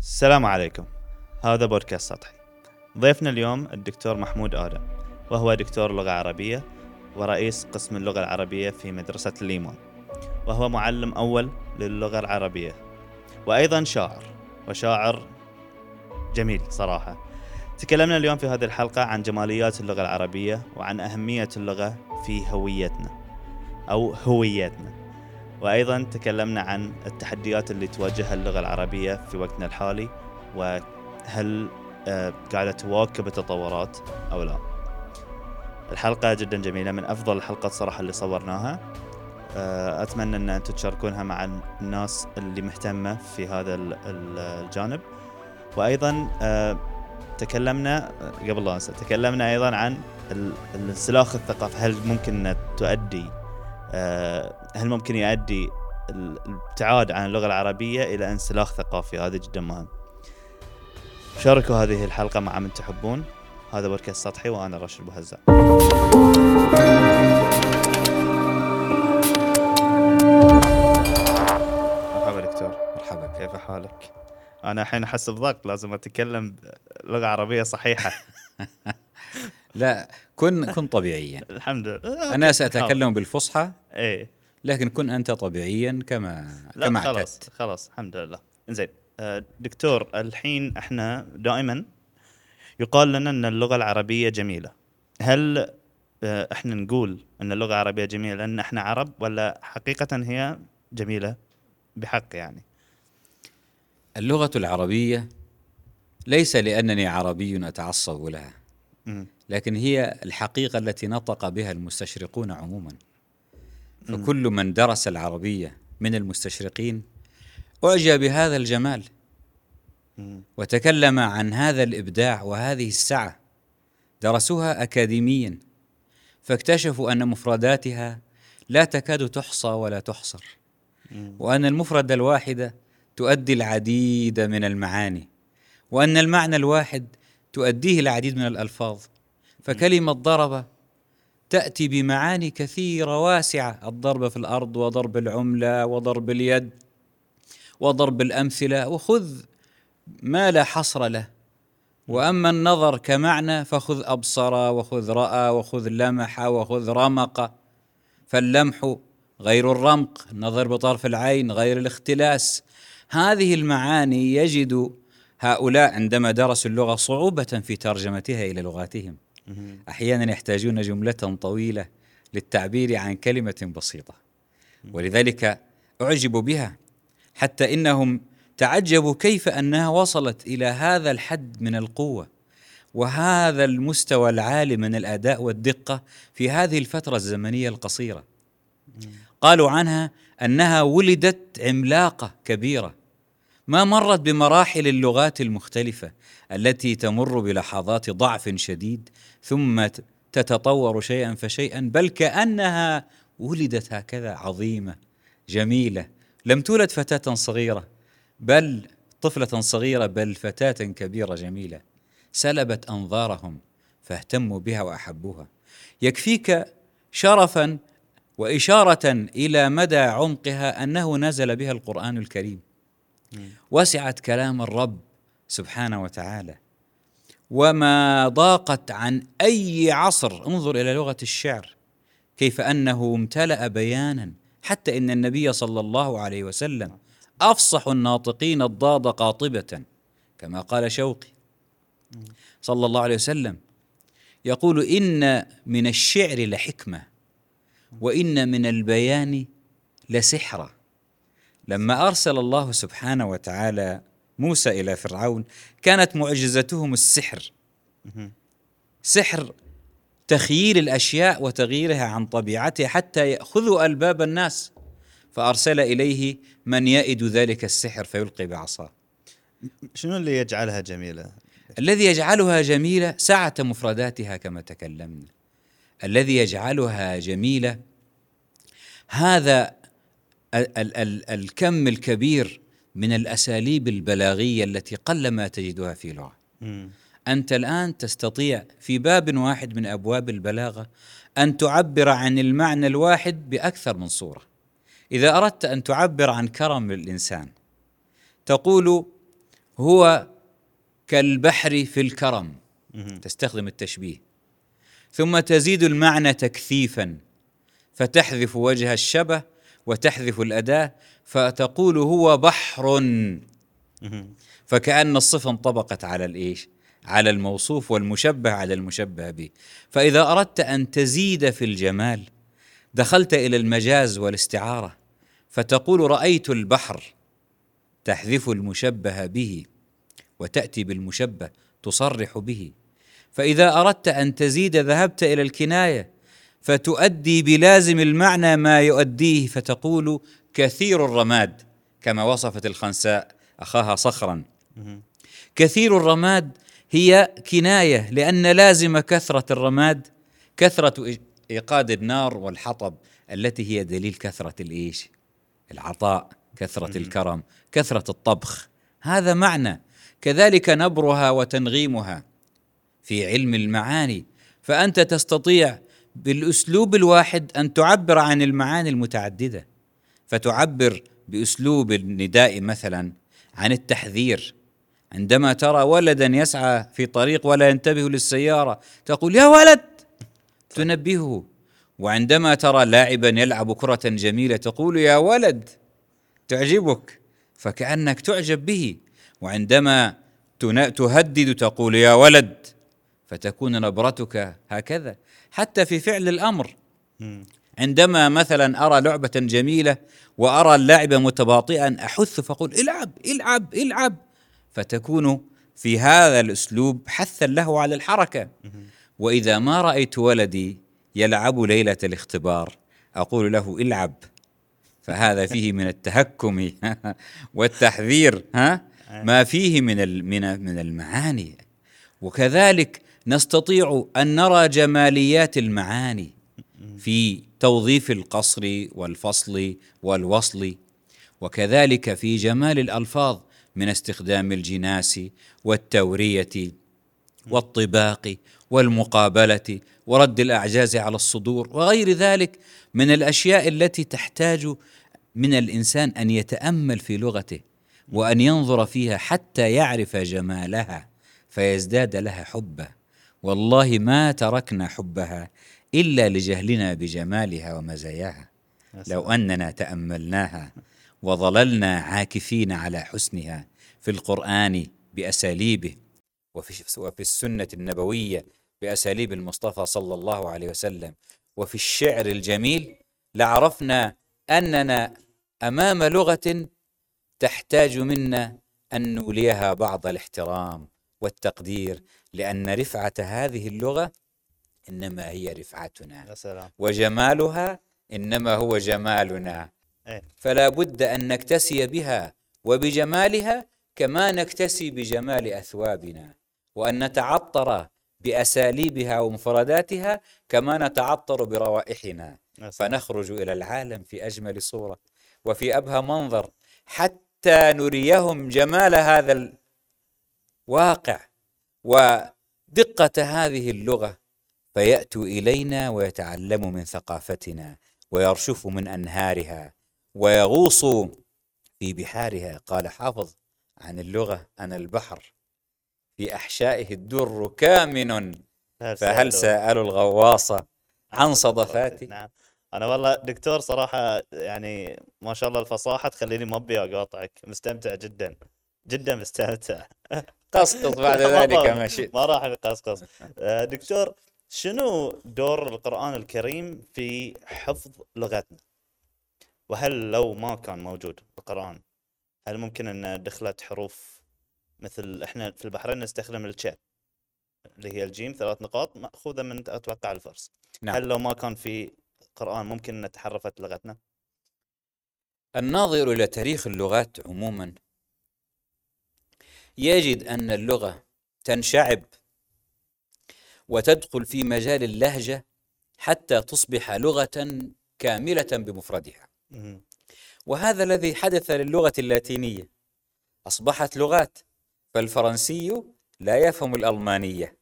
السلام عليكم. هذا بودكاست سطحي. ضيفنا اليوم الدكتور محمود آدم وهو دكتور لغة عربية ورئيس قسم اللغة العربية في مدرسة الليمون وهو معلم أول للغة العربية وأيضا شاعر وشاعر جميل صراحة. تكلمنا اليوم في هذه الحلقة عن جماليات اللغة العربية وعن أهمية اللغة في هويتنا أو هويتنا. وأيضا تكلمنا عن التحديات اللي تواجهها اللغة العربية في وقتنا الحالي وهل آه، قاعدة تواكب التطورات أو لا. الحلقة جدا جميلة من أفضل الحلقات صراحة اللي صورناها. آه، أتمنى أن أنتم تشاركونها مع الناس اللي مهتمة في هذا ال- ال- الجانب. وأيضا آه، تكلمنا قبل لا أنسى تكلمنا أيضا عن ال- الانسلاخ الثقافي. هل ممكن تؤدي هل ممكن يؤدي ال- الابتعاد عن اللغة العربية إلى انسلاخ ثقافي؟ هذا جدا مهم. شاركوا هذه الحلقة مع من تحبون. هذا بودكاست سطحي وأنا راشد بوهزة. مرحبا دكتور. مرحبا بك. كيف حالك؟ أنا الحين أحس بضغط لازم أتكلم لغة عربية صحيحة. لا كن كن طبيعيا. الحمد لله. أنا سأتكلم بالفصحى إيه. لكن كن أنت طبيعيا كما لا كما خلاص اعتدت خلاص الحمد لله. زين آه، دكتور الحين إحنا دائما يقال لنا أن اللغة العربية جميلة. هل آه، إحنا نقول أن اللغة العربية جميلة لأن إحنا عرب ولا حقيقة هي جميلة؟ بحق يعني. اللغة العربية ليس لأنني عربي أتعصب لها. لكن هي الحقيقة التي نطق بها المستشرقون عموما. فكل من درس العربية من المستشرقين أعجب بهذا الجمال. وتكلم عن هذا الإبداع وهذه السعة. درسوها اكاديميا. فاكتشفوا أن مفرداتها لا تكاد تحصى ولا تحصر. وأن المفرد الواحده تؤدي العديد من المعاني. وأن المعنى الواحد تؤديه العديد من الألفاظ. فكلمة ضرب تأتي بمعاني كثيرة واسعة الضرب في الأرض وضرب العملة وضرب اليد وضرب الأمثلة وخذ ما لا حصر له. وأما النظر كمعنى فخذ أبصر وخذ رأى وخذ لمح وخذ رمق. فاللمح غير الرمق النظر بطرف العين غير الاختلاس. هذه المعاني يجد هؤلاء عندما درسوا اللغة صعوبة في ترجمتها إلى لغاتهم. مم. أحيانا يحتاجون جملة طويلة للتعبير عن كلمة بسيطة. ولذلك اعجبوا بها حتى إنهم تعجبوا كيف أنها وصلت إلى هذا الحد من القوة وهذا المستوى العالي من الأداء والدقة في هذه الفترة الزمنية القصيرة. قالوا عنها أنها ولدت عملاقة كبيرة ما مرت بمراحل اللغات المختلفة التي تمر بلحظات ضعف شديد ثم تتطور شيئا فشيئا بل كأنها ولدت هكذا عظيمة جميلة. لم تولد فتاة صغيرة بل طفلة صغيرة بل فتاة كبيرة جميلة. سلبت أنظارهم فاهتموا بها وأحبوها. يكفيك شرفا وإشارة إلى مدى عمقها أنه نزل بها القرآن الكريم. وسعت كلام الرب سبحانه وتعالى. وما ضاقت عن أي عصر انظر إلى لغة الشعر كيف أنه امتلأ بيانا حتى إن النبي صلى الله عليه وسلم أفصح الناطقين الضاد قاطبة كما قال شوقي. صلى الله عليه وسلم يقول إن من الشعر لحكمة وإن من البيان لسحرا لما أرسل الله سبحانه وتعالى موسى إلى فرعون كانت معجزتهم السحر. سحر تخييل الأشياء وتغييرها عن طبيعتها حتى ياخذوا ألباب الناس فأرسل إليه من يئد ذلك السحر فيلقي بعصاه شنو اللي يجعلها جميلة؟ الذي يجعلها جميلة سعه مفرداتها كما تكلمنا الذي يجعلها جميلة هذا ال- ال- ال- الكم الكبير من الأساليب البلاغية التي قلما تجدها في لغة. أنت الآن تستطيع في باب واحد من أبواب البلاغة أن تعبر عن المعنى الواحد بأكثر من صورة إذا أردت أن تعبر عن كرم الإنسان تقول هو كالبحر في الكرم. تستخدم التشبيه ثم تزيد المعنى تكثيفا فتحذف وجه الشبه وتحذف الأداة فتقول هو بحر. فكأن الصفة انطبقت على الإيش؟ على الموصوف والمشبه على المشبه به، فإذا أردت أن تزيد في الجمال دخلت إلى المجاز والاستعارة فتقول رأيت البحر تحذف المشبه به وتأتي بالمشبه تصرح به، فإذا أردت أن تزيد ذهبت إلى الكناية فتؤدي بلازم المعنى ما يؤديه فتقول كثير الرماد كما وصفت الخنساء أخاها صخرا. كثير الرماد هي كناية لأن لازم كثرة الرماد كثرة إيقاد النار والحطب التي هي دليل كثرة الإيش؟ العطاء، كثرة الكرم، كثرة الطبخ، هذا معنى. كذلك نبرها وتنغيمها في علم المعاني. فأنت تستطيع بالأسلوب الواحد أن تعبر عن المعاني المتعددة. فتعبر بأسلوب النداء مثلا عن التحذير. عندما ترى ولدا يسعى في طريق ولا ينتبه للسيارة تقول يا ولد! تنبهه. وعندما ترى لاعبا يلعب كرة جميلة تقول يا ولد! تعجبك! فكأنك تعجب به. وعندما تهدد تقول يا ولد! فتكون نبرتك هكذا. حتى في فعل الأمر. عندما مثلا أرى لعبة جميلة وأرى اللاعب متباطئا أحث فأقول العب العب العب فتكون في هذا الأسلوب حثا له على الحركة. وإذا ما رأيت ولدي يلعب ليلة الاختبار أقول له العب. فهذا فيه من التهكم والتحذير ها؟ ما فيه من من من المعاني. وكذلك نستطيع أن نرى جماليات المعاني في توظيف القصر والفصل والوصل وكذلك في جمال الألفاظ من استخدام الجناس والتورية والطباق والمقابلة ورد الأعجاز على الصدور وغير ذلك من الأشياء التي تحتاج من الإنسان أن يتأمل في لغته وأن ينظر فيها حتى يعرف جمالها فيزداد لها حبا والله ما تركنا حبها إلا لجهلنا بجمالها ومزاياها. لو أننا تأملناها وظللنا عاكفين على حسنها في القرآن بأساليبه وفي وفي السنة النبوية بأساليب المصطفى صلى الله عليه وسلم وفي الشعر الجميل لعرفنا أننا أمام لغة تحتاج منا أن نوليها بعض الاحترام والتقدير لأن رفعة هذه اللغة إنما هي رفعتنا سلام وجمالها إنما هو جمالنا إيه. فلا بد أن نكتسي بها وبجمالها كما نكتسي بجمال أثوابنا وأن نتعطر بأساليبها ومفرداتها كما نتعطر بروائحنا. فنخرج إلى العالم في أجمل صورة وفي أبهى منظر حتى نريهم جمال هذا الواقع ودقة هذه اللغة فياتوا إلينا ويتعلموا من ثقافتنا ويرشفوا من أنهارها ويغوصوا في بحارها. قال حافظ عن اللغة أنا البحر في أحشائه الدر كامن. فهل سألوا الغواص عن صدفاتي نعم. أنا والله دكتور صراحة يعني ما شاء الله الفصاحة تخليني ما أبي أقاطعك. مستمتع جدا. جدا مستمتع. قسقط بعد ذلك ما شئت ما راح نقصقص آه، دكتور شنو دور القرآن الكريم في حفظ لغتنا؟ وهل لو ما كان موجود القرآن هل ممكن أن دخلت حروف مثل إحنا في البحرين نستخدم التشاء اللي هي الجيم ثلاث نقاط مأخوذة من أتوقع الفرس نعم. هل لو ما كان في قرآن ممكن إن تحرفت لغتنا؟ الناظر إلى تاريخ اللغات عموما يجد أن اللغة تنشعب وتدخل في مجال اللهجة حتى تصبح لغة كاملة بمفردها. وهذا الذي حدث للغة اللاتينية أصبحت لغات فالفرنسي لا يفهم الألمانية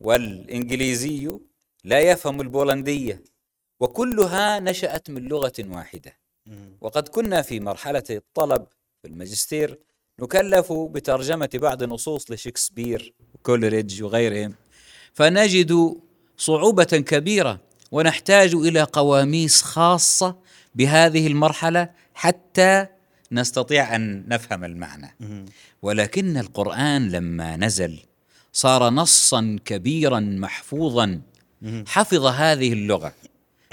والإنجليزي لا يفهم البولندية وكلها نشأت من لغة واحدة مم. وقد كنا في مرحلة الطلب في الماجستير نكلف بترجمة بعض نصوص لشكسبير وكولريدج وغيرهم. فنجد صعوبة كبيرة ونحتاج إلى قواميس خاصة بهذه المرحلة حتى نستطيع أن نفهم المعنى. ولكن القرآن لما نزل صار نصا كبيرا محفوظا. حفظ هذه اللغة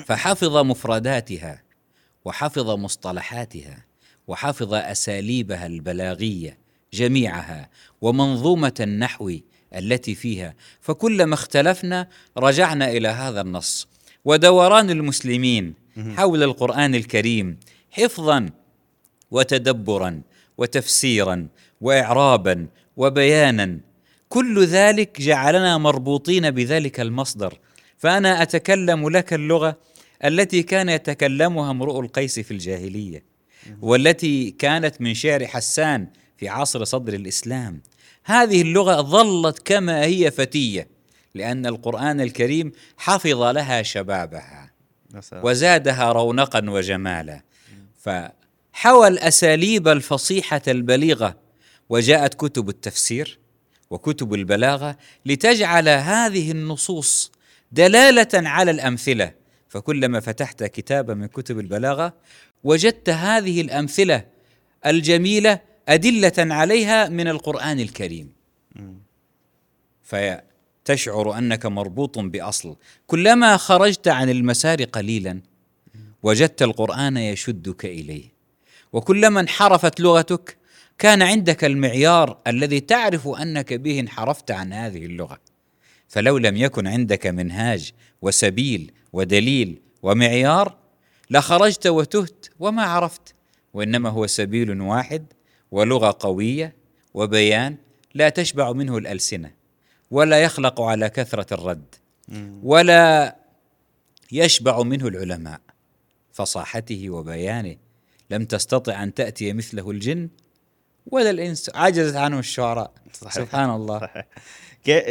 فحفظ مفرداتها وحفظ مصطلحاتها. وحفظ أساليبها البلاغية جميعها ومنظومة النحو التي فيها. فكلما اختلفنا رجعنا إلى هذا النص. ودوران المسلمين حول القرآن الكريم حفظا وتدبرا وتفسيرا واعرابا وبيانا. كل ذلك جعلنا مربوطين بذلك المصدر. فأنا أتكلم لك اللغة التي كان يتكلمها امرؤ القيس في الجاهلية. والتي كانت من شعر حسان في عصر صدر الإسلام. هذه اللغة ظلت كما هي فتية لأن القرآن الكريم حفظ لها شبابها وزادها رونقا وجمالا. فحوى الاساليب الفصيحة البليغة وجاءت كتب التفسير وكتب البلاغة لتجعل هذه النصوص دلالة على الأمثلة. فكلما فتحت كتابا من كتب البلاغة وجدت هذه الأمثلة الجميلة أدلة عليها من القرآن الكريم. فتشعر أنك مربوط بأصل. كلما خرجت عن المسار قليلا وجدت القرآن يشدك إليه. وكلما انحرفت لغتك كان عندك المعيار الذي تعرف أنك به انحرفت عن هذه اللغة. فلو لم يكن عندك منهاج وسبيل ودليل ومعيار لخرجت وتهت وما عرفت وإنما هو سبيل واحد ولغة قوية وبيان لا تشبع منه الألسنة ولا يخلق على كثرة الرد ولا يشبع منه العلماء فصاحته وبيانه لم تستطع أن تأتي مثله الجن ولا الإنس عجزت عنه الشعراء صحيح. سبحان الله صحيح.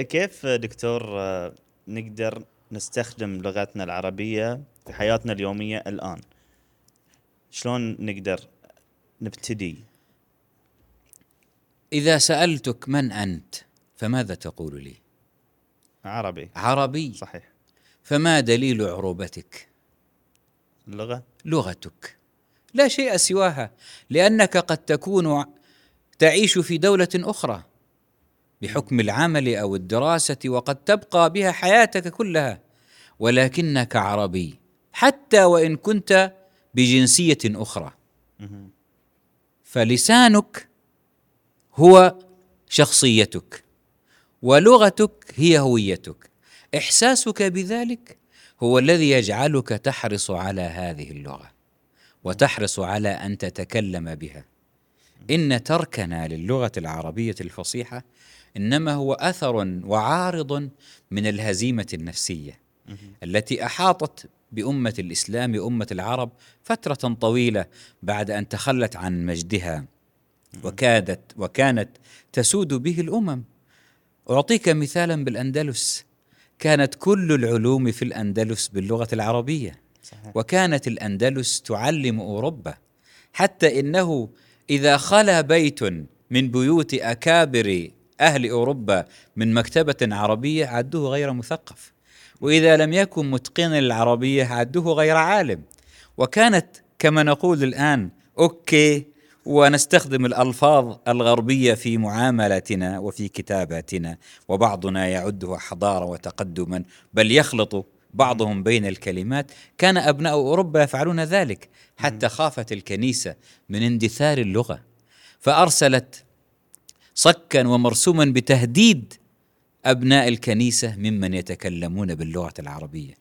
كيف دكتور آه، نقدر نستخدم لغتنا العربية في حياتنا اليومية الآن. شلون نقدر نبتدي؟ إذا سألتك من أنت فماذا تقول لي؟ عربي. عربي. صحيح. فما دليل عروبتك؟ اللغة؟ لغتك. لا شيء سواها لأنك قد تكون تعيش في دولة أخرى. بحكم العمل أو الدراسة وقد تبقى بها حياتك كلها. ولكنك عربي حتى وإن كنت بجنسية أخرى. فلسانك هو شخصيتك ولغتك هي هويتك. إحساسك بذلك هو الذي يجعلك تحرص على هذه اللغة وتحرص على أن تتكلم بها. إن تركنا للغة العربية الفصيحة إنما هو أثر وعارض من الهزيمة النفسية التي أحاطت بأمة الإسلام امه العرب فترة طويلة بعد أن تخلت عن مجدها وكادت وكانت تسود به الأمم. أعطيك مثالا بالأندلس. كانت كل العلوم في الأندلس باللغة العربية. صحيح. وكانت الأندلس تعلم أوروبا. حتى إنه إذا خلا بيت من بيوت أكابر أهل أوروبا من مكتبة عربية عدوه غير مثقف وإذا لم يكن متقنا للعربيه عدوه غير عالم. وكانت كما نقول الآن أوكي ونستخدم الألفاظ الغربية في معاملاتنا وفي كتاباتنا وبعضنا يعده حضارة وتقدما بل يخلط بعضهم بين الكلمات. كان أبناء أوروبا يفعلون ذلك حتى خافت الكنيسة من اندثار اللغة. فأرسلت صكا ومرسوما بتهديد أبناء الكنيسة ممن يتكلمون باللغة العربية.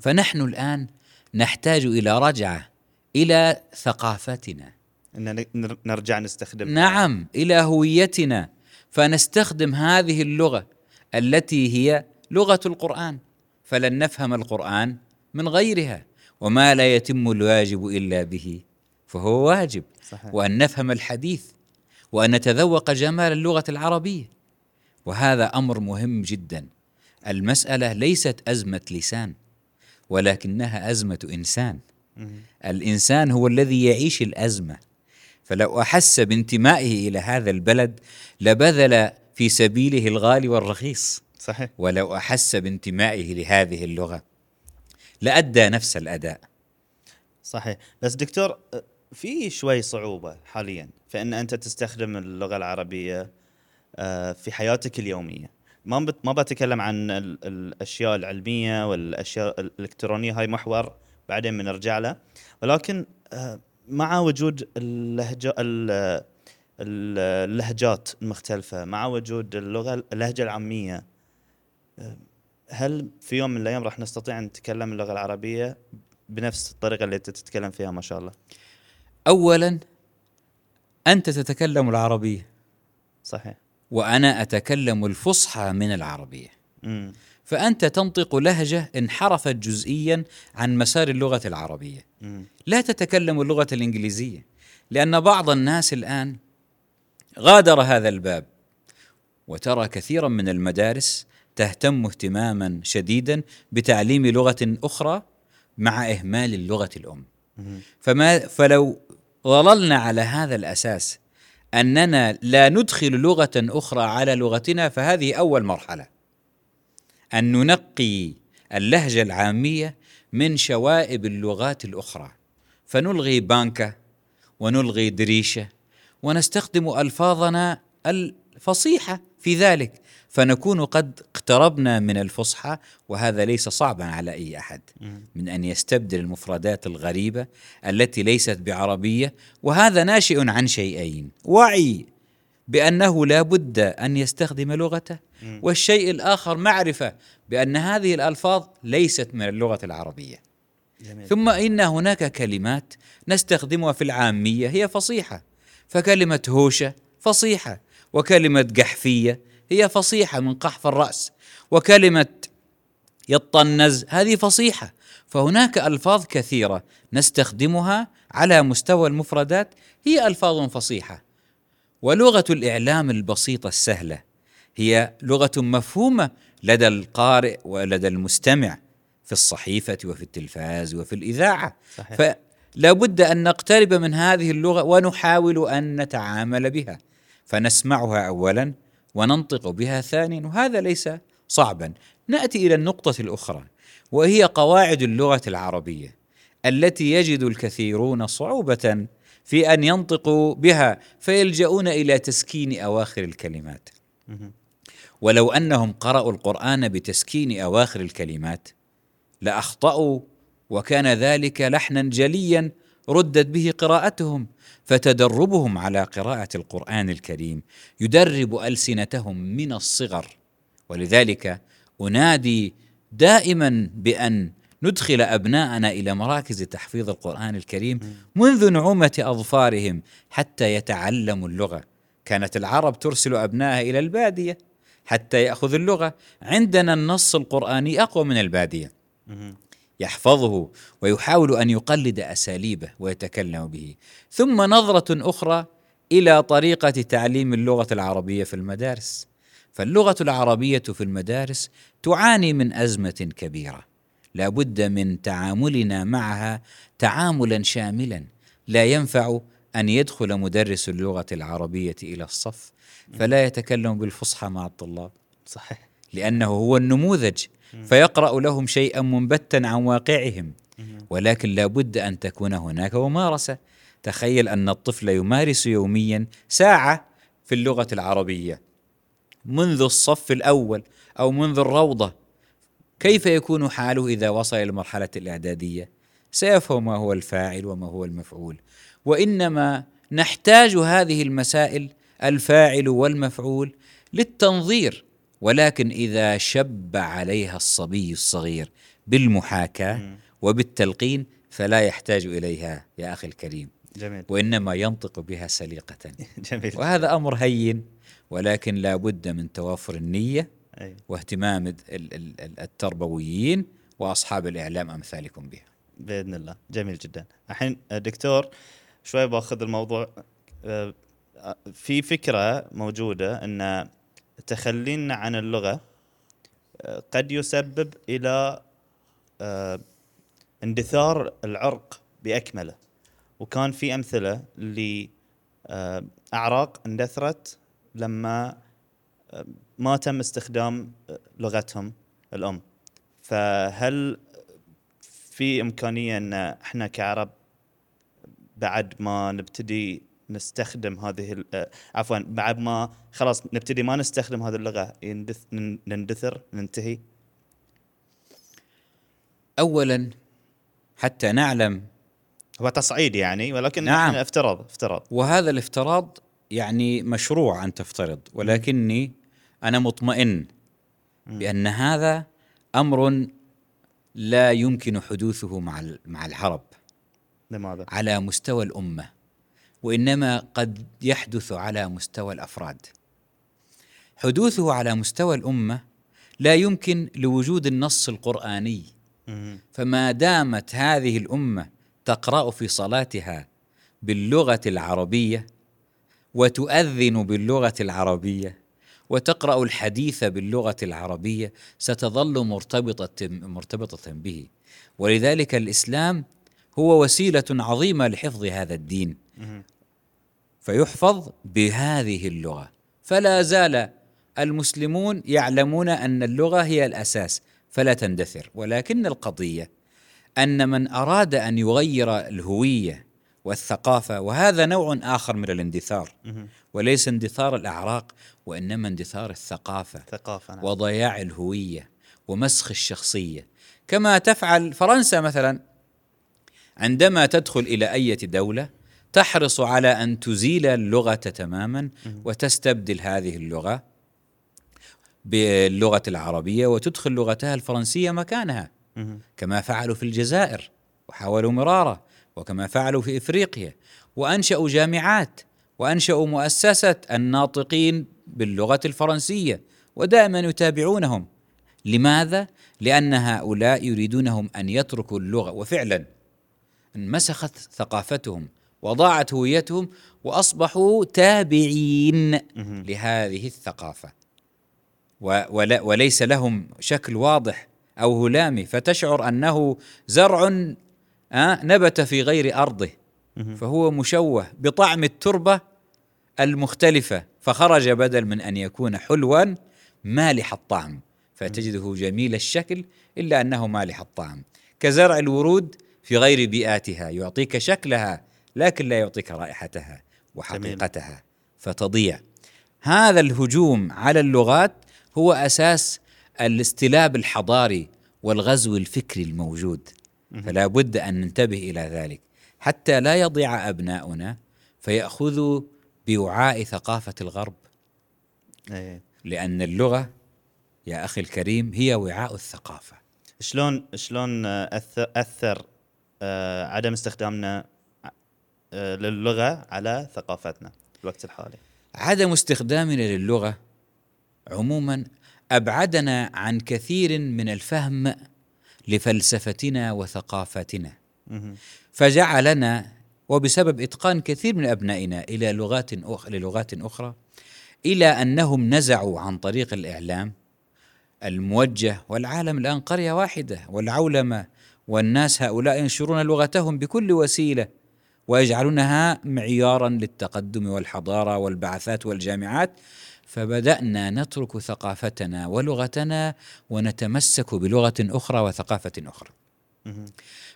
فنحن الآن نحتاج إلى رجعة إلى ثقافتنا. إن نرجع نستخدم. نعم إلى هويتنا. فنستخدم هذه اللغة التي هي لغة القرآن. فلن نفهم القرآن من غيرها. وما لا يتم الواجب إلا به فهو واجب. صحيح. وأن نفهم الحديث وأن نتذوق جمال اللغة العربية. وهذا أمر مهم جدا. المسألة ليست أزمة لسان ولكنها أزمة إنسان. الإنسان هو الذي يعيش الأزمة. فلو أحس بانتمائه إلى هذا البلد لبذل في سبيله الغالي والرخيص. صحيح. ولو أحس بانتمائه لهذه اللغة لأدى نفس الأداء. صحيح. بس دكتور في شوي صعوبة حاليا. فإن أنت تستخدم اللغة العربية آه، في حياتك اليومية. ما ما بتكلم عن ال- الأشياء العلمية والأشياء الإلكترونية هاي محور بعدين بنرجع له. ولكن آه، مع وجود اللهجة ال- ال- اللهجات المختلفة مع وجود اللغة اللهجة العامية آه، هل في يوم من الأيام راح نستطيع أن نتكلم اللغة العربية بنفس الطريقة اللي أنت تتكلم فيها ما شاء الله؟ اولا أنت تتكلم العربية. صحيح. وأنا أتكلم الفصحى من العربية. امم فأنت تنطق لهجة انحرفت جزئيا عن مسار اللغة العربية. امم لا تتكلم اللغة الإنجليزية لأن بعض الناس الآن غادر هذا الباب وترى كثيرا من المدارس تهتم اهتماما شديدا بتعليم لغة أخرى مع إهمال اللغة الأم. فما فلو ظللنا على هذا الأساس أننا لا ندخل لغة أخرى على لغتنا فهذه أول مرحلة. أن ننقي اللهجة العامية من شوائب اللغات الأخرى. فنلغي بانكا ونلغي دريشة ونستخدم ألفاظنا الفصيحة في ذلك. فنكون قد اقتربنا من الفصحى وهذا ليس صعبا على أي أحد. من أن يستبدل المفردات الغريبة التي ليست بعربية وهذا ناشئ عن شيئين. وعي بأنه لا بد أن يستخدم لغته والشيء الآخر معرفة بأن هذه الألفاظ ليست من اللغة العربية. جميل. ثم إن هناك كلمات نستخدمها في العامية هي فصيحة. فكلمة هوشة فصيحة وكلمة قحفية هي فصيحة من قحف الرأس. وكلمة يطنز هذه فصيحة. فهناك ألفاظ كثيرة نستخدمها على مستوى المفردات. هي ألفاظ فصيحة. ولغة الإعلام البسيطة السهلة. هي لغة مفهومة لدى القارئ ولدى المستمع في الصحيفة وفي التلفاز وفي الإذاعة. صحيح. فلا بد أن نقترب من هذه اللغة ونحاول أن نتعامل بها. فنسمعها اولا. وننطق بها ثانيا وهذا ليس صعبا نأتي إلى النقطة الأخرى وهي قواعد اللغة العربية التي يجد الكثيرون صعوبة في أن ينطقوا بها فيلجؤون إلى تسكين أواخر الكلمات. ولو أنهم قرأوا القرآن بتسكين أواخر الكلمات لأخطأوا وكان ذلك لحنا جليا ردت به قراءتهم فتدربهم على قراءة القرآن الكريم يدرب ألسنتهم من الصغر. ولذلك أنادي دائما بأن ندخل أبناءنا إلى مراكز تحفيظ القرآن الكريم منذ نعومة أظفارهم حتى يتعلموا اللغة. كانت العرب ترسل أبنائها إلى البادية حتى يأخذ اللغة. عندنا النص القرآني أقوى من البادية. مهم. يحفظه ويحاول أن يقلد أساليبه ويتكلم به. ثم نظرة أخرى إلى طريقة تعليم اللغة العربية في المدارس. فاللغة العربية في المدارس تعاني من أزمة كبيرة. لا بد من تعاملنا معها تعاملا شاملا. لا ينفع أن يدخل مدرس اللغة العربية إلى الصف. فلا يتكلم بالفصحى مع الطلاب. صحيح. لأنه هو النموذج فيقرأ لهم شيئا منبتا عن واقعهم. ولكن لا بد أن تكون هناك ممارسة. تخيل أن الطفل يمارس يوميا ساعة في اللغة العربية. منذ الصف الأول أو منذ الروضة. كيف يكون حاله إذا وصل إلى مرحلة الإعدادية؟ سيفهم ما هو الفاعل وما هو المفعول. وإنما نحتاج هذه المسائل الفاعل والمفعول للتنظير. ولكن إذا شب عليها الصبي الصغير بالمحاكاة وبالتلقين فلا يحتاج إليها يا أخي الكريم. جميل. وإنما ينطق بها سليقة. جميل. وهذا أمر هين ولكن لا بد من توافر النية أي. واهتمام ال- ال- ال- التربويين وأصحاب الإعلام أمثالكم بها. بإذن الله. جميل جدا. الحين دكتور شوي باخذ الموضوع آه، آه، في فكرة موجودة إن تخلينا عن اللغة آه، قد يسبب إلى آه، اندثار العرق بأكمله. وكان في أمثلة آه، اعراق اندثرت لما آه، ما تم استخدام لغتهم الأم. فهل في إمكانية إن إحنا كعرب بعد ما نبتدي نستخدم هذه آه، عفوا بعد ما خلاص نبتدي ما نستخدم هذه اللغة يندث- نندثر ننتهي اولا حتى نعلم هو تصعيد يعني ولكن نعم. نعم. افترض افترض وهذا الافتراض يعني مشروع أن تفترض ولكني أنا مطمئن بأن هذا أمر لا يمكن حدوثه مع مع العرب لماذا؟ على مستوى الأمة وإنما قد يحدث على مستوى الأفراد حدوثه على مستوى الأمة لا يمكن لوجود النص القرآني. فما دامت هذه الأمة تقرأ في صلاتها باللغة العربية وتؤذن باللغة العربية وتقرأ الحديث باللغة العربية ستظل مرتبطة مرتبطة به ولذلك الإسلام هو وسيلة عظيمة لحفظ هذا الدين. فيحفظ بهذه اللغة فلا زال المسلمون يعلمون أن اللغة هي الأساس فلا تندثر ولكن القضية أن من أراد أن يغير الهوية والثقافة وهذا نوع آخر من الاندثار. وليس اندثار الأعراق وإنما اندثار الثقافة ثقافة نعم. وضياع الهوية ومسخ الشخصية كما تفعل فرنسا مثلا عندما تدخل إلى أي دولة تحرص على أن تزيل اللغة تماما وتستبدل هذه اللغة باللغة العربية وتدخل لغتها الفرنسية مكانها. كما فعلوا في الجزائر وحاولوا مرارا وكما فعلوا في إفريقيا وأنشأوا جامعات وأنشأوا مؤسسة الناطقين باللغة الفرنسية ودائما يتابعونهم لماذا؟ لأن هؤلاء يريدونهم أن يتركوا اللغة وفعلا انمسخت ثقافتهم وضاعت هويتهم وأصبحوا تابعين. لهذه ولا وليس لهم شكل واضح أو هلامي فتشعر أنه زرع آه، نبت في غير أرضه. مهم. فهو مشوه بطعم التربة المختلفة فخرج بدل من أن يكون حلوا مالح الطعم. فتجده جميل الشكل إلا أنه مالح الطعم. كزرع الورود في غير بيئاتها يعطيك شكلها لكن لا يعطيك رائحتها وحقيقتها فتضيع. هذا الهجوم على اللغات هو أساس الاستلاب الحضاري والغزو الفكري الموجود. فلا بد أن ننتبه إلى ذلك. حتى لا يضيع أبناؤنا فيأخذوا بوعاء ثقافة الغرب. إيه. لأن اللغة يا أخي الكريم هي وعاء الثقافة. شلون شلون اثر أثر آه، عدم استخدامنا للغة على ثقافتنا في الوقت الحالي. عدم استخدامنا للغة عموما أبعدنا عن كثير من الفهم لفلسفتنا وثقافتنا. فجعلنا وبسبب إتقان كثير من أبنائنا إلى لغات أخ... للغات أخرى إلى أنهم نزعوا عن طريق الإعلام الموجه والعالم الآن قرية واحدة والعولمة والناس هؤلاء ينشرون لغتهم بكل وسيلة. ويجعلونها معيارا للتقدم والحضارة والبعثات والجامعات فبدأنا نترك ثقافتنا ولغتنا ونتمسك بلغة أخرى وثقافة أخرى.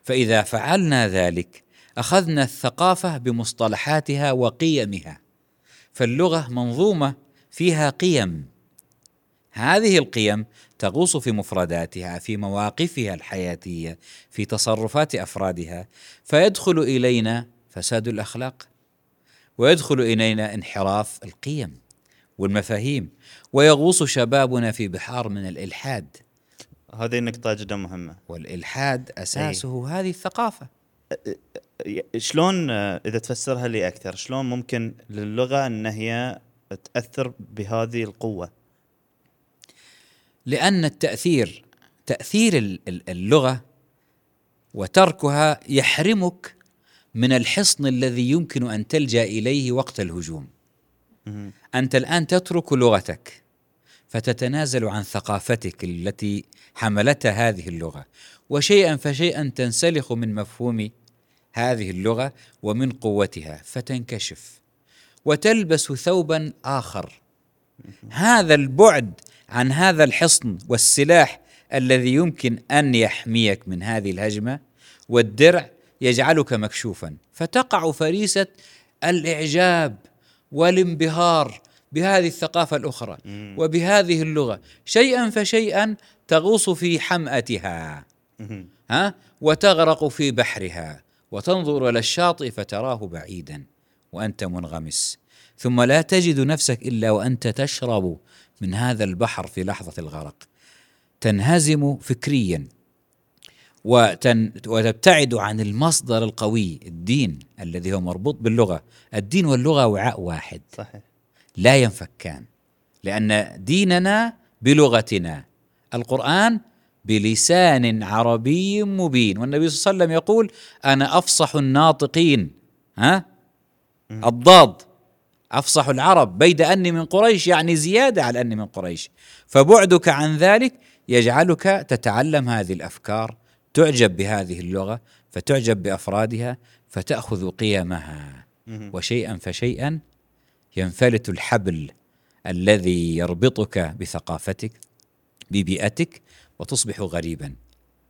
فإذا فعلنا ذلك أخذنا الثقافة بمصطلحاتها وقيمها. فاللغة منظومة فيها قيم. هذه القيم تغوص في مفرداتها في مواقفها الحياتية في تصرفات أفرادها فيدخل إلينا فساد الأخلاق. ويدخل إلينا انحراف القيم والمفاهيم ويغوص شبابنا في بحار من الإلحاد. هذه نقطة جدا مهمة. والإلحاد أساسه هذه الثقافة. شلون إذا تفسرها لي أكثر شلون ممكن للغة أن هي تأثر بهذه القوة؟ لأن التأثير تأثير ال- ال- اللغة وتركها يحرمك من الحصن الذي يمكن أن تلجأ إليه وقت الهجوم. مهم. أنت الآن تترك لغتك فتتنازل عن ثقافتك التي حملتها هذه اللغة. وشيئا فشيئا تنسلخ من مفهوم هذه اللغة ومن قوتها فتنكشف. وتلبس ثوبا آخر. هذا البعد عن هذا الحصن والسلاح الذي يمكن أن يحميك من هذه الهجمة والدرع يجعلك مكشوفا. فتقع فريسة الإعجاب والانبهار بهذه الثقافة الأخرى وبهذه اللغة. شيئا فشيئا تغوص في حمأتها ها؟ وتغرق في بحرها وتنظر إلى الشاطئ فتراه بعيدا وأنت منغمس. ثم لا تجد نفسك إلا وأنت تشرب من هذا البحر في لحظة الغرق. تنهزم فكريا. وتبتعد عن المصدر القوي الدين الذي هو مربوط باللغة. الدين واللغة وعاء واحد. صحيح. لا ينفكان لأن ديننا بلغتنا. القرآن بلسان عربي مبين. والنبي صلى الله عليه وسلم يقول أنا أفصح الناطقين. ها؟ الضاد. أفصح العرب. بيد اني من قريش يعني زيادة على اني من قريش. فبعدك عن ذلك يجعلك تتعلم هذه الأفكار. تعجب بهذه اللغة فتعجب بأفرادها فتأخذ قيمها. وشيئا فشيئا ينفلت الحبل الذي يربطك بثقافتك ببيئتك وتصبح غريبا.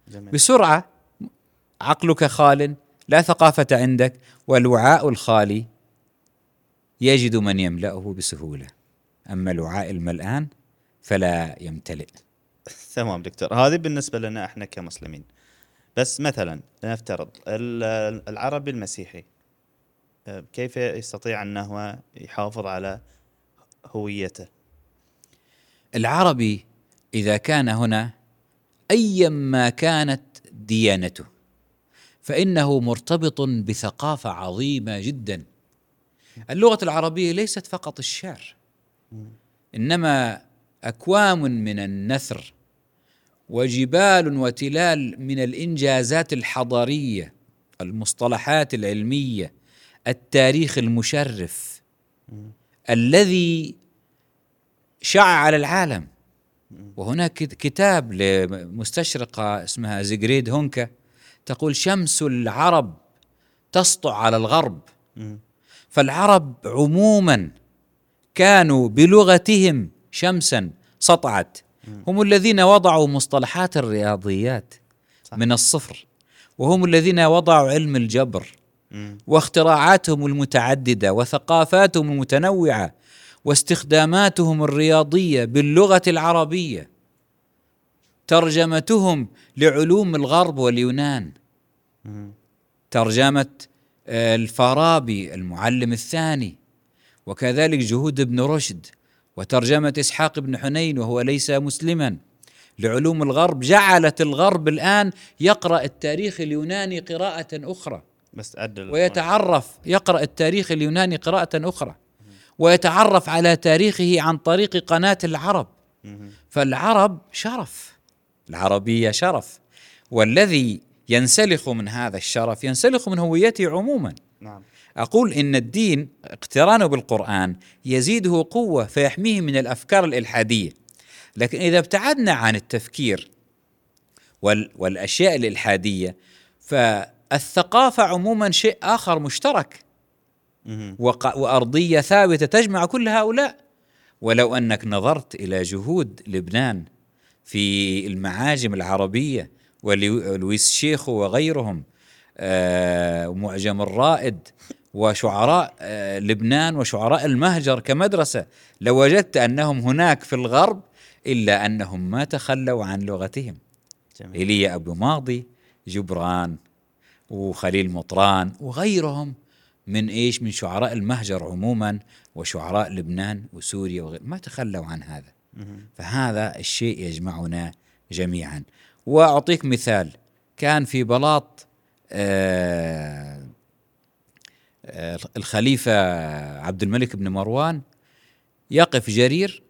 جميل. بسرعة عقلك خال لا ثقافة عندك والوعاء الخالي يجد من يملأه بسهولة. أما الوعاء الملآن فلا يمتلئ. تمام دكتور. هذه بالنسبة لنا إحنا كمسلمين. بس مثلا لنفترض ال- العربي المسيحي آه، كيف يستطيع انه يحافظ على هويته؟ العربي إذا كان هنا ايما كانت ديانته فإنه مرتبط بثقافة عظيمة جدا. اللغة العربية ليست فقط الشعر إنما أكوام من النثر وجبال وتلال من الإنجازات الحضارية المصطلحات العلمية التاريخ المشرف الذي شع على العالم وهناك كت- كتاب لمستشرقة اسمها زيغريد هونكا تقول شمس العرب تسطع على الغرب. فالعرب عموما كانوا بلغتهم شمسا سطعت هم الذين وضعوا مصطلحات الرياضيات صح. من الصفر وهم الذين وضعوا علم الجبر. واختراعاتهم المتعددة وثقافاتهم المتنوعة واستخداماتهم الرياضية باللغة العربية ترجمتهم لعلوم الغرب واليونان. ترجمة آه، الفارابي المعلم الثاني وكذلك جهود ابن رشد وترجمة إسحاق بن حنين وهو ليس مسلما. لعلوم الغرب جعلت الغرب الآن يقرأ التاريخ اليوناني قراءة أخرى. بس ويتعرف يقرأ التاريخ اليوناني قراءة أخرى. ويتعرف على تاريخه عن طريق قناة العرب. فالعرب شرف. العربية شرف. والذي ينسلخ من هذا الشرف ينسلخ من هويته عموما. نعم. أقول إن الدين اقترانه بالقرآن يزيده قوة فيحميه من الأفكار الإلحادية. لكن إذا ابتعدنا عن التفكير وال والأشياء الإلحادية فالثقافة عموما شيء آخر مشترك. وأرضية ثابتة تجمع كل هؤلاء. ولو أنك نظرت إلى جهود لبنان في المعاجم العربية ولويس شيخو وغيرهم ومعجم الرائد وشعراء آه، لبنان وشعراء المهجر كمدرسة. لوجدت أنهم هناك في الغرب إلا أنهم ما تخلوا عن لغتهم. جميل. ايليا أبو ماضي جبران وخليل مطران وغيرهم من إيش؟ من شعراء المهجر عموما وشعراء لبنان وسوريا وغير ما تخلوا عن هذا. فهذا الشيء يجمعنا جميعا. وأعطيك مثال كان في بلاط آه آه الخليفة عبد الملك بن مروان يقف جرير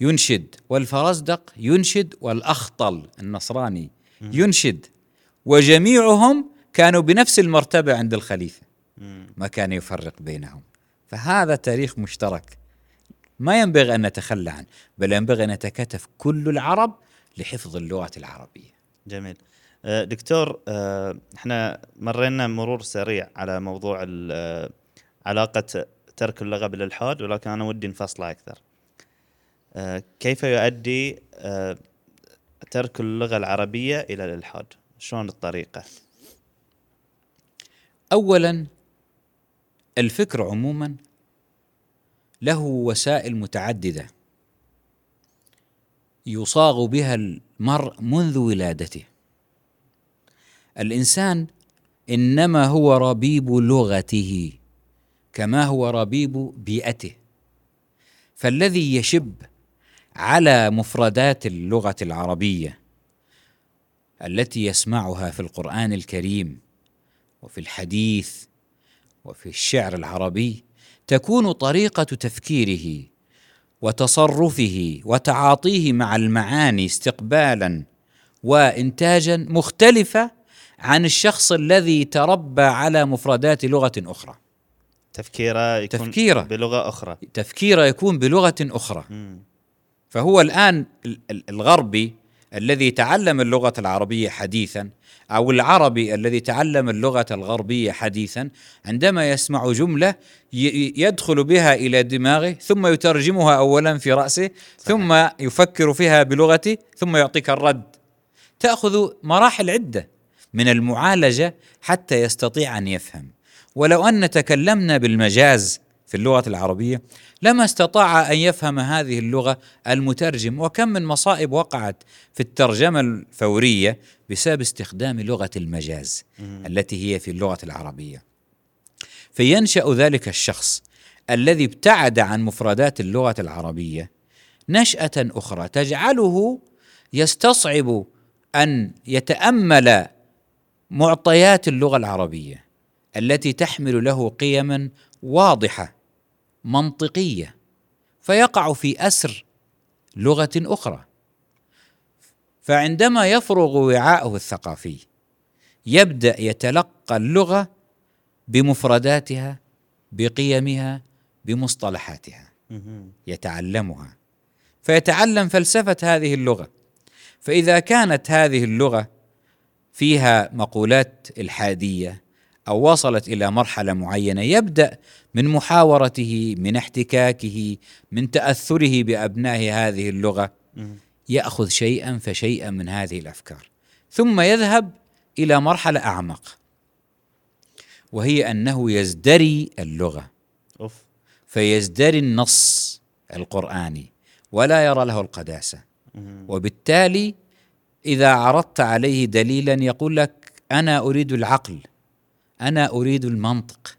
ينشد والفرزدق ينشد والأخطل النصراني ينشد وجميعهم كانوا بنفس المرتبة عند الخليفة. مم. ما كان يفرق بينهم. فهذا تاريخ مشترك. ما ينبغي أن نتخلى عنه بل ينبغي أن نتكاتف كل العرب لحفظ اللغة العربية. جميل. دكتور آه، إحنا مرينا مرور سريع على موضوع آه، علاقة ترك اللغة بالإلحاد ولكن أنا ودي نفصله أكثر. آه، كيف يؤدي آه، ترك اللغة العربية إلى الإلحاد؟ شلون الطريقة؟ اولا الفكر عموما له وسائل متعددة يصاغ بها المرء منذ ولادته. الإنسان إنما هو ربيب لغته كما هو ربيب بيئته. فالذي يشب على مفردات اللغة العربية التي يسمعها في القرآن الكريم وفي الحديث وفي الشعر العربي تكون طريقة تفكيره وتصرفه وتعاطيه مع المعاني استقبالا وانتاجا مختلفة عن الشخص الذي تربى على مفردات لغة أخرى. تفكيره يكون تفكيره. بلغة أخرى. تفكيره يكون بلغة أخرى. مم. فهو الآن ال- ال- الغربي الذي تعلم اللغة العربية حديثا أو العربي الذي تعلم اللغة الغربية حديثا عندما يسمع جملة يدخل بها إلى دماغه ثم يترجمها اولا في رأسه ثم يفكر فيها بلغته ثم يعطيك الرد. تأخذ مراحل عدة. من المعالجة حتى يستطيع أن يفهم. ولو أن تكلمنا بالمجاز في اللغة العربية لما استطاع أن يفهم هذه اللغة المترجم وكم من مصائب وقعت في الترجمة الفورية بسبب استخدام لغة المجاز التي هي في اللغة العربية. فينشأ ذلك الشخص الذي ابتعد عن مفردات اللغة العربية نشأة أخرى تجعله يستصعب أن يتأمل معطيات اللغة العربية التي تحمل له قيما واضحة منطقية فيقع في أسر لغة أخرى. فعندما يفرغ وعاؤه الثقافي يبدأ يتلقى اللغة بمفرداتها بقيمها بمصطلحاتها. يتعلمها. فيتعلم فلسفة هذه اللغة. فإذا كانت هذه اللغة فيها مقولات الحادية أو وصلت إلى مرحلة معينة يبدأ من محاورته من احتكاكه من تأثره بأبناء هذه اللغة. يأخذ شيئا فشيئا من هذه الأفكار ثم يذهب إلى مرحلة أعمق وهي أنه يزدري اللغة أوف فيزدري النص القرآني ولا يرى له القداسة. وبالتالي إذا عرضت عليه دليلا يقول لك أنا أريد العقل أنا أريد المنطق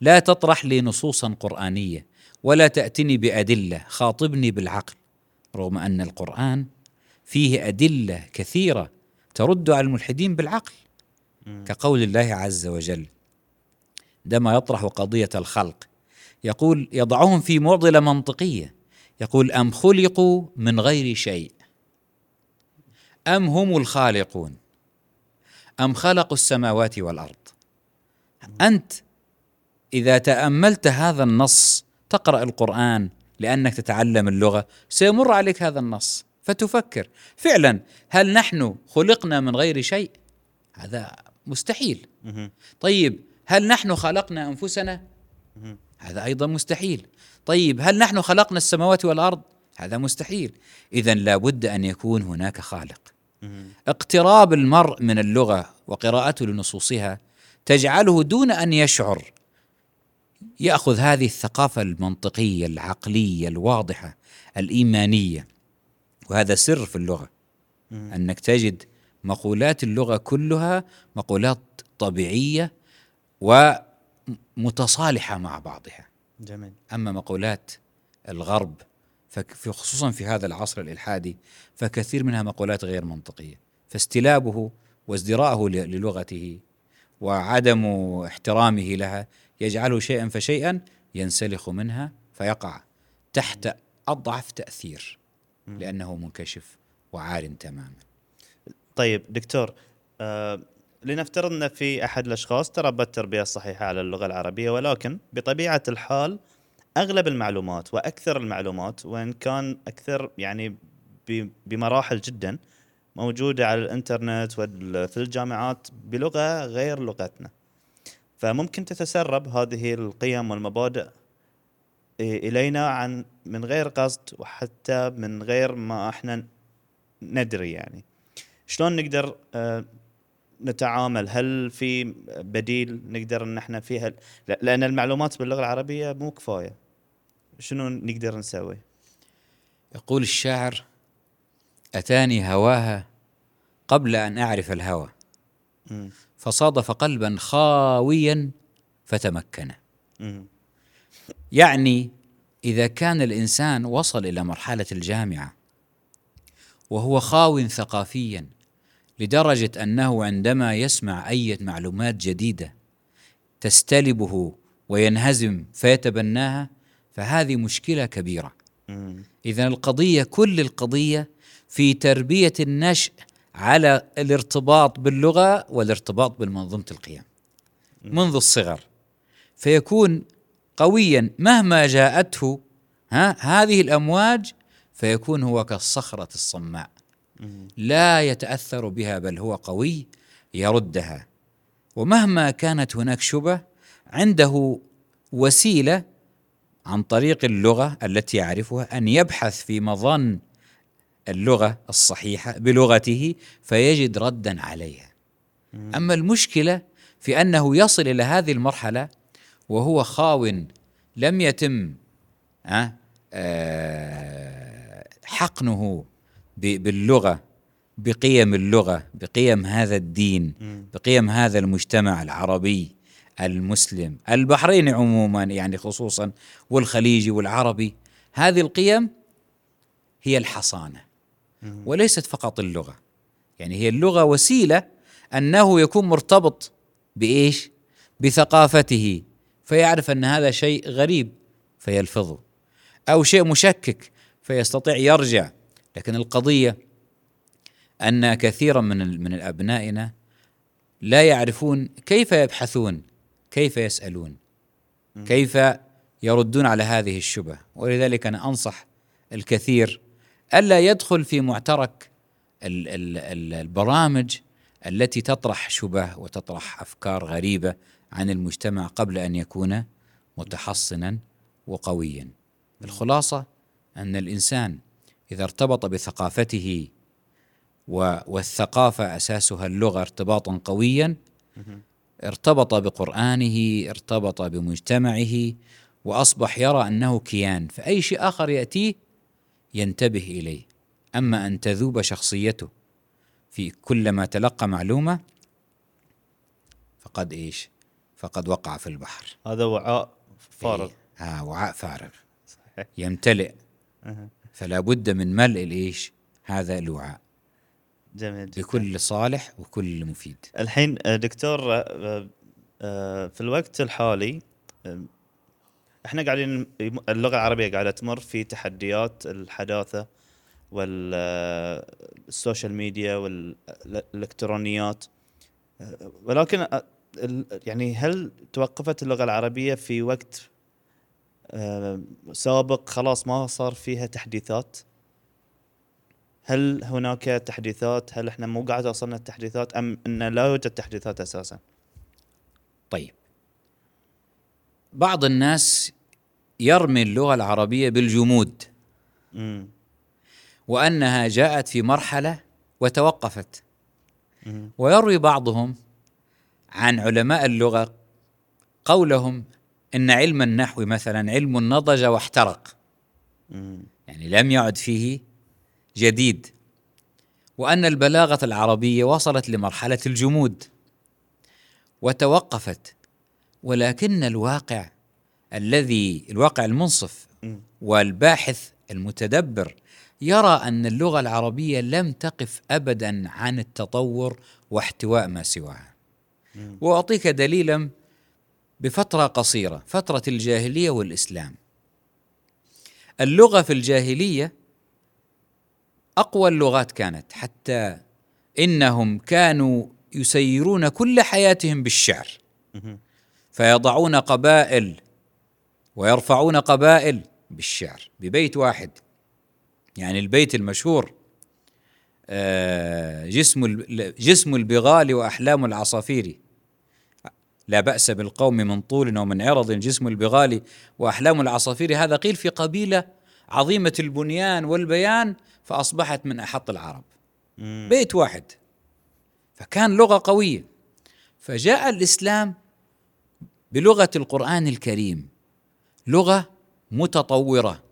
لا تطرح لي نصوصا قرآنية ولا تأتني بأدلة خاطبني بالعقل رغم أن القرآن فيه أدلة كثيرة ترد على الملحدين بالعقل. كقول الله عز وجل عندما يطرح قضية الخلق يقول يضعهم في معضلة منطقية يقول أم خلقوا من غير شيء أم هم الخالقون؟ أم خلقوا السماوات والأرض؟ أنت إذا تأملت هذا النص تقرأ القرآن لأنك تتعلم اللغة سيمر عليك هذا النص فتفكر. فعلا هل نحن خلقنا من غير شيء؟ هذا مستحيل. طيب هل نحن خلقنا أنفسنا؟ مهم. هذا أيضا مستحيل. طيب هل نحن خلقنا السماوات والأرض؟ هذا مستحيل. اذا لابد أن يكون هناك خالق. اقتراب المرء من اللغة وقراءته لنصوصها تجعله دون أن يشعر. يأخذ هذه الثقافة المنطقية العقلية الواضحة الإيمانية. وهذا سر في اللغة. أنك تجد مقولات اللغة كلها مقولات طبيعية ومتصالحة مع بعضها. جميل. أما مقولات الغرب خصوصا في هذا العصر الإلحادي فكثير منها مقولات غير منطقية. فاستلابه وازدراءه للغته وعدم احترامه لها يجعله شيئا فشيئا ينسلخ منها فيقع تحت أضعف تأثير لأنه منكشف وعار تماما. طيب دكتور آه لنفترض إن في أحد الأشخاص تربى التربيه الصحيحه على اللغة العربية ولكن بطبيعة الحال أغلب المعلومات وأكثر المعلومات وإن كان أكثر يعني بمراحل جدا موجودة على الإنترنت وفي الجامعات بلغة غير لغتنا. فممكن تتسرب هذه القيم والمبادئ إلينا عن من غير قصد وحتى من غير ما إحنا ندري يعني. شلون نقدر آه، نتعامل؟ هل في بديل نقدر إن إحنا فيها؟ لا- لأن المعلومات باللغة العربية مو كفاية. شنو نقدر نسوي يقول الشاعر أتاني هواها قبل أن أعرف الهوى. فصادف قلبا خاويا فتمكن. يعني إذا كان الإنسان وصل إلى مرحلة الجامعة وهو خاو ثقافيا لدرجة أنه عندما يسمع أي معلومات جديدة تستلبه وينهزم فيتبناها فهذه مشكلة كبيرة. اذا القضية كل القضية في تربية النشء على الارتباط باللغة والارتباط بالمنظومة القيم. منذ الصغر. فيكون قويا مهما جاءته ها هذه الأمواج فيكون هو كالصخره الصماء. لا يتأثر بها بل هو قوي يردها. ومهما كانت هناك شبه عنده وسيلة عن طريق اللغة التي يعرفها أن يبحث في مظن اللغة الصحيحة بلغته فيجد ردا عليها. أما المشكلة في أنه يصل إلى هذه المرحلة وهو خاو لم يتم آه، حقنه باللغة بقيم اللغة بقيم هذا الدين بقيم هذا المجتمع العربي. المسلم. البحرين عموما يعني خصوصا والخليجي والعربي هذه القيم هي الحصانة وليست فقط اللغة. يعني هي اللغة وسيلة أنه يكون مرتبط بإيش؟ بثقافته. فيعرف أن هذا شيء غريب فيلفظه. أو شيء مشكك فيستطيع يرجع. لكن القضية أن كثيرا من من أبنائنا لا يعرفون كيف يبحثون كيف يسألون؟ كيف يردون على هذه الشبه ولذلك أنا أنصح الكثير ألا يدخل في معترك ال- ال- ال- البرامج التي تطرح شبه وتطرح أفكار غريبة عن المجتمع قبل أن يكون متحصنا وقويا. الخلاصة أن الإنسان إذا ارتبط بثقافته والثقافة أساسها اللغة ارتباطا قويا ارتبط بقرآنه ارتبط بمجتمعه وأصبح يرى أنه كيان فأي شيء آخر يأتيه ينتبه إليه. أما أن تذوب شخصيته في كلما تلقى معلومة فقد إيش؟ فقد وقع في البحر. هذا وعاء فارغ. إيه. ها وعاء فارغ. يمتلئ. فلا بد من ملء الإيش؟ هذا الوعاء. جميل جدا. بكل صالح وكل مفيد. الحين آه، دكتور آه، آه، في الوقت الحالي إحنا قاعدين اللغة العربية قاعدة تمر في تحديات الحداثة وال social media والإلكترونيات. ولكن يعني هل توقفت اللغة العربية في وقت سابق خلاص ما صار فيها تحديثات؟ هل هناك تحديثات؟ هل إحنا مو قاعد وصلنا التحديثات أم إن لا يوجد تحديثات أساسا؟ طيب. بعض الناس يرمي اللغة العربية بالجمود. امم وأنها جاءت في مرحلة وتوقفت. مم. ويروي بعضهم عن علماء اللغة قولهم إن علم النحو مثلا علم نضج واحترق. مم. يعني لم يعد فيه جديد وأن البلاغة العربية وصلت لمرحلة الجمود وتوقفت ولكن الواقع الذي الواقع المنصف. والباحث المتدبر يرى أن اللغة العربية لم تقف ابدا عن التطور واحتواء ما سواها. وأعطيك دليلا بفترة قصيرة فترة الجاهلية والإسلام اللغة في الجاهلية أقوى اللغات كانت حتى إنهم كانوا يسيرون كل حياتهم بالشعر. فيضعون قبائل ويرفعون قبائل بالشعر ببيت واحد. يعني البيت المشهور آه، جسم جسم البغال وأحلام العصافير. لا بأس بالقوم من طول ومن عرض جسم البغال وأحلام العصافير. هذا قيل في قبيلة عظيمة البنيان والبيان فأصبحت من أحط العرب. مم. بيت واحد. فكان لغة قوية. فجاء الإسلام بلغة القرآن الكريم. لغة متطورة.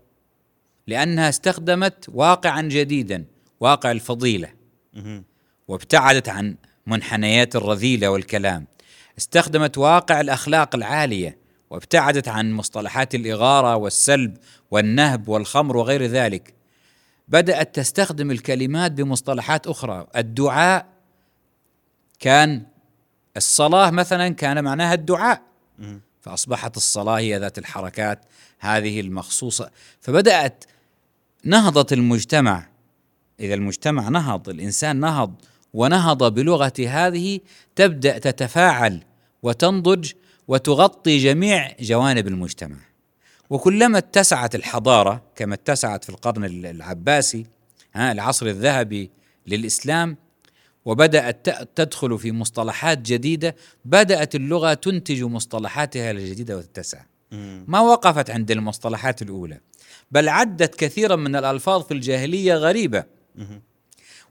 لأنها استخدمت واقعا جديدا واقع الفضيلة. مم. وابتعدت عن منحنيات الرذيلة والكلام. استخدمت واقع الأخلاق العالية. وابتعدت عن مصطلحات الإغارة والسلب والنهب والخمر وغير ذلك. بدأت تستخدم الكلمات بمصطلحات أخرى. الدعاء كان الصلاة مثلا كان معناها الدعاء. مم. فأصبحت الصلاة هي ذات الحركات هذه المخصوصة. فبدأت نهضة المجتمع. إذا المجتمع نهض الإنسان نهض ونهض بلغة هذه تبدأ تتفاعل وتنضج وتغطي جميع جوانب المجتمع. وكلما اتسعت الحضارة كما اتسعت في القرن العباسي ها العصر الذهبي للإسلام وبدأت تدخل في مصطلحات جديدة بدأت اللغة تنتج مصطلحاتها الجديدة وتتسع. ما وقفت عند المصطلحات الأولى بل عدت كثيرا من الألفاظ في الجاهلية غريبة.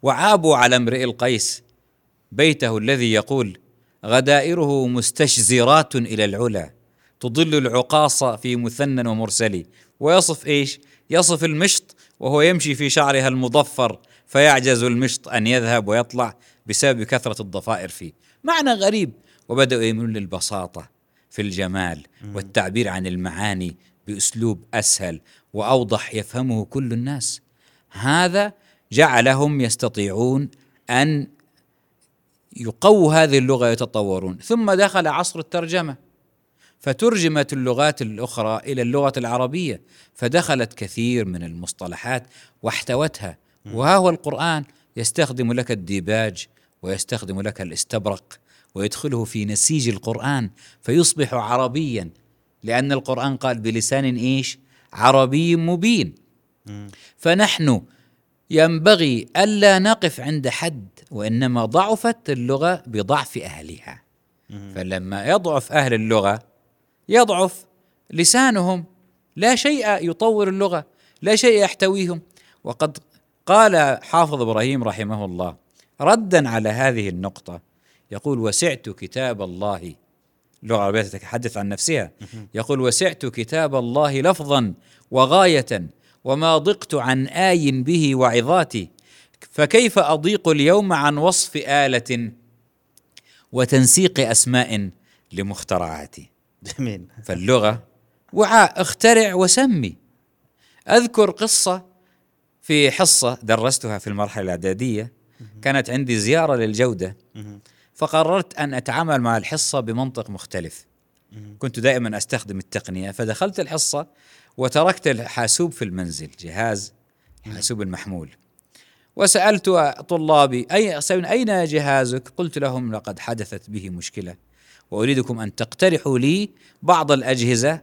وعابوا على امرئ القيس بيته الذي يقول غدائره مستشزرات إلى العلا تضل العقاص في مثنى ومرسل ويصف إيش؟ يصف المشط وهو يمشي في شعرها المضفر فيعجز المشط أن يذهب ويطلع بسبب كثرة الضفائر فيه، معنى غريب. وبدأوا يميلون للبساطه في الجمال والتعبير عن المعاني بأسلوب أسهل وأوضح يفهمه كل الناس. هذا جعلهم يستطيعون أن يقووا هذه اللغة يتطورون، ثم دخل عصر الترجمة. فترجمت اللغات الأخرى إلى اللغة العربية فدخلت كثير من المصطلحات واحتوتها. وها هو القرآن؟ يستخدم لك الديباج ويستخدم لك الاستبرق ويدخله في نسيج القرآن فيصبح عربيا لأن القرآن قال بلسان إيش؟ عربي مبين. فنحن ينبغي ألا نقف عند حد وإنما ضعفت اللغة بضعف أهلها. فلما يضعف أهل اللغة يضعف لسانهم لا شيء يطور اللغة لا شيء يحتويهم. وقد قال حافظ إبراهيم رحمه الله ردا على هذه النقطة يقول وسعت كتاب الله. اللغة العربية تتحدث عن نفسها. يقول وسعت كتاب الله لفظا وغاية وما ضقت عن آي به وعظاتي فكيف أضيق اليوم عن وصف آلة وتنسيق أسماء لمخترعاتي؟ جميل. فاللغة وعاء اخترع وسمي. أذكر قصة في حصة درستها في المرحلة الإعدادية. كانت عندي زيارة للجودة. مم. فقررت أن أتعامل مع الحصة بمنطق مختلف. كنت دائما أستخدم التقنية. فدخلت الحصة وتركت الحاسوب في المنزل. جهاز حاسوب المحمول وسألت طلابي سألوني أين جهازك؟ قلت لهم لقد حدثت به مشكلة. وأريدكم أن تقترحوا لي بعض الأجهزة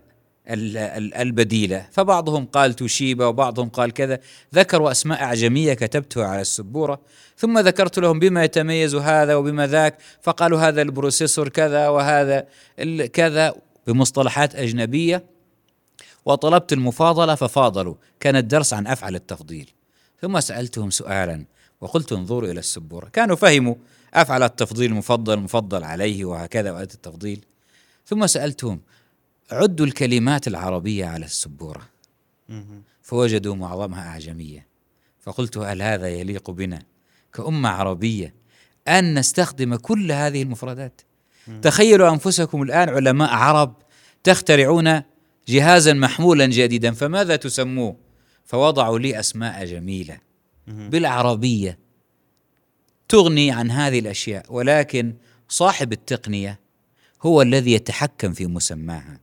ال- ال- البديلة. فبعضهم قال توشيبا وبعضهم قال كذا. ذكروا أسماء أعجمية كتبتها على السبورة. ثم ذكرت لهم بما يتميز هذا وبما ذاك. فقالوا هذا ال processor كذا وهذا كذا بمصطلحات أجنبية. وطلبت المفاضلة ففاضلوا. كان الدرس عن أفعل التفضيل. ثم سألتهم سؤالا. وقلت انظروا إلى السبورة. كانوا فهموا أفعل التفضيل مفضل مفضل عليه وهكذا وآية التفضيل. ثم سألتهم عدوا الكلمات العربية على السبورة. فوجدوا معظمها أعجمية. فقلت هل هذا يليق بنا كأمة عربية أن نستخدم كل هذه المفردات؟ تخيلوا أنفسكم الآن علماء عرب تخترعون جهازا محمولا جديدا فماذا تسموه؟ فوضعوا لي أسماء جميلة. بالعربية. تغني عن هذه الأشياء ولكن صاحب التقنية هو الذي يتحكم في مسماها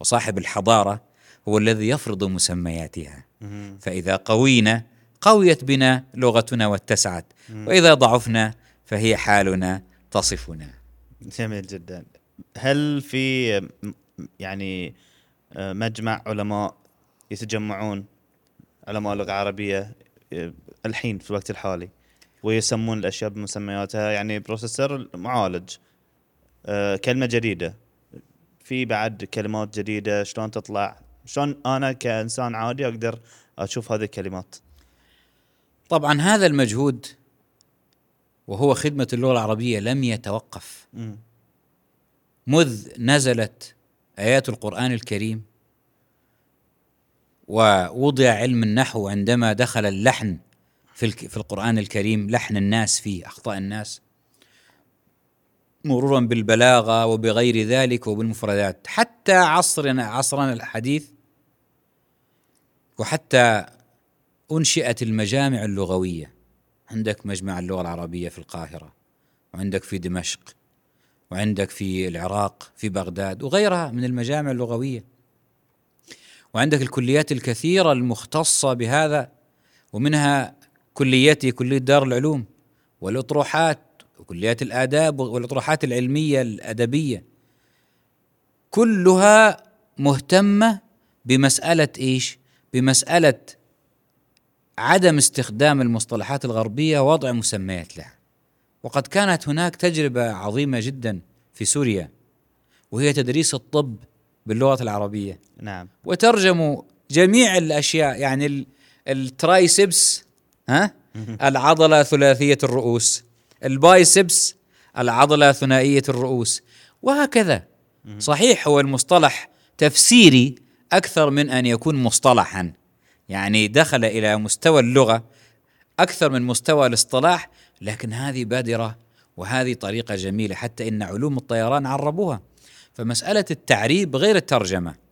وصاحب الحضارة هو الذي يفرض مسمياتها. مم. فإذا قوينا قويت بنا لغتنا واتسعت وإذا ضعفنا فهي حالنا تصفنا. جميل جدا. هل في يعني آه، مجمع علماء يتجمعون علماء لغة عربية آه، الحين في الوقت الحالي؟ ويسمون الأشياء بمسمياتها يعني بروسيسور معالج. آه، كلمة جديدة. في بعد كلمات جديدة شلون تطلع؟ شلون أنا كإنسان عادي أقدر أشوف هذه الكلمات؟ طبعا هذا المجهود وهو خدمة اللغة العربية لم يتوقف. مذ نزلت آيات القرآن الكريم ووضع علم النحو عندما دخل اللحن في في القرآن الكريم لحن الناس فيه أخطاء الناس. مرورا بالبلاغة وبغير ذلك وبالمفردات. حتى عصرنا عصرنا الحديث وحتى أنشئت المجامع اللغوية. عندك مجمع اللغة العربية في القاهرة وعندك في دمشق وعندك في العراق في بغداد وغيرها من المجامع اللغوية. وعندك الكليات الكثيرة المختصة بهذا ومنها كليتي كلية دار العلوم والأطروحات وكليات الآداب والأطروحات العلمية الأدبية كلها مهتمة بمسألة إيش؟ بمسألة عدم استخدام المصطلحات الغربية ووضع مسميات لها. وقد كانت هناك تجربة عظيمة جدا في سوريا وهي تدريس الطب باللغة العربية. نعم. وترجموا جميع الأشياء يعني ال- ال triceps ها؟ العضلة ثلاثية الرؤوس. ال biceps العضلة ثنائية الرؤوس. وهكذا. صحيح هو المصطلح تفسيري أكثر من أن يكون مصطلحا. يعني دخل إلى مستوى اللغة أكثر من مستوى الاصطلاح لكن هذه بادرة وهذه طريقة جميلة حتى إن علوم الطيران عربوها. فمسألة التعريب غير الترجمة.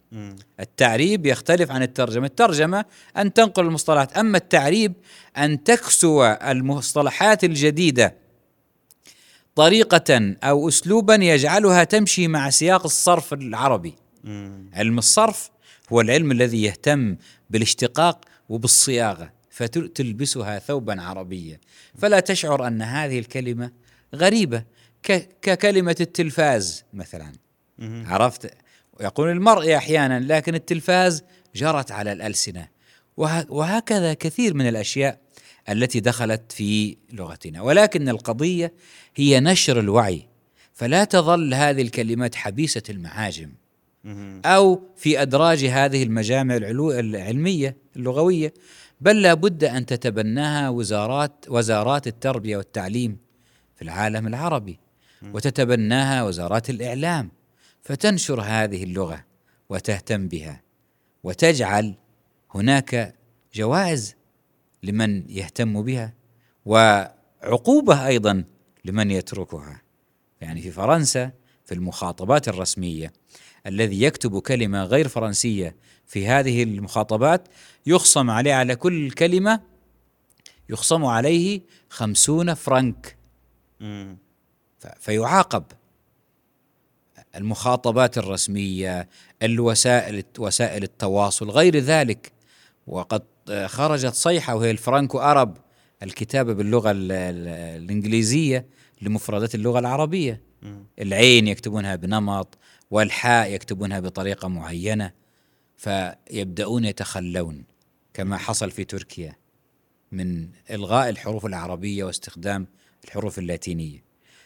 التعريب يختلف عن الترجمة. الترجمة أن تنقل المصطلحات أما التعريب أن تكسو المصطلحات الجديدة طريقة أو أسلوبا يجعلها تمشي مع سياق الصرف العربي. مم. علم الصرف هو العلم الذي يهتم بالاشتقاق وبالصياغة فتلبسها ثوبا عربيا. فلا تشعر أن هذه الكلمة غريبة ككلمة التلفاز مثلا. مم. عرفت؟ يقول المرء أحيانا لكن التلفاز جرت على الألسنة. وه- وهكذا كثير من الأشياء التي دخلت في لغتنا. ولكن القضية هي نشر الوعي. فلا تظل هذه الكلمات حبيسة المعاجم. أو في أدراج هذه المجامع العلو العلمية اللغوية. بل لا بد أن تتبناها وزارات وزارات التربية والتعليم في العالم العربي. وتتبناها وزارات الإعلام. فتنشر هذه اللغة وتهتم بها وتجعل هناك جوائز لمن يهتم بها وعقوبة أيضا لمن يتركها. يعني في فرنسا في المخاطبات الرسمية الذي يكتب كلمة غير فرنسية في هذه المخاطبات يخصم عليه على كل كلمة يخصم عليه خمسون فرنك. فيعاقب. المخاطبات الرسمية الوسائل وسائل التواصل غير ذلك. وقد خرجت صيحة وهي الفرانكو أرب الكتابة باللغة ال- ال- الإنجليزية لمفردات اللغة العربية. العين يكتبونها بنمط والحاء يكتبونها بطريقة معينة فيبدأون يتخلون كما حصل في تركيا من إلغاء الحروف العربية واستخدام الحروف اللاتينية.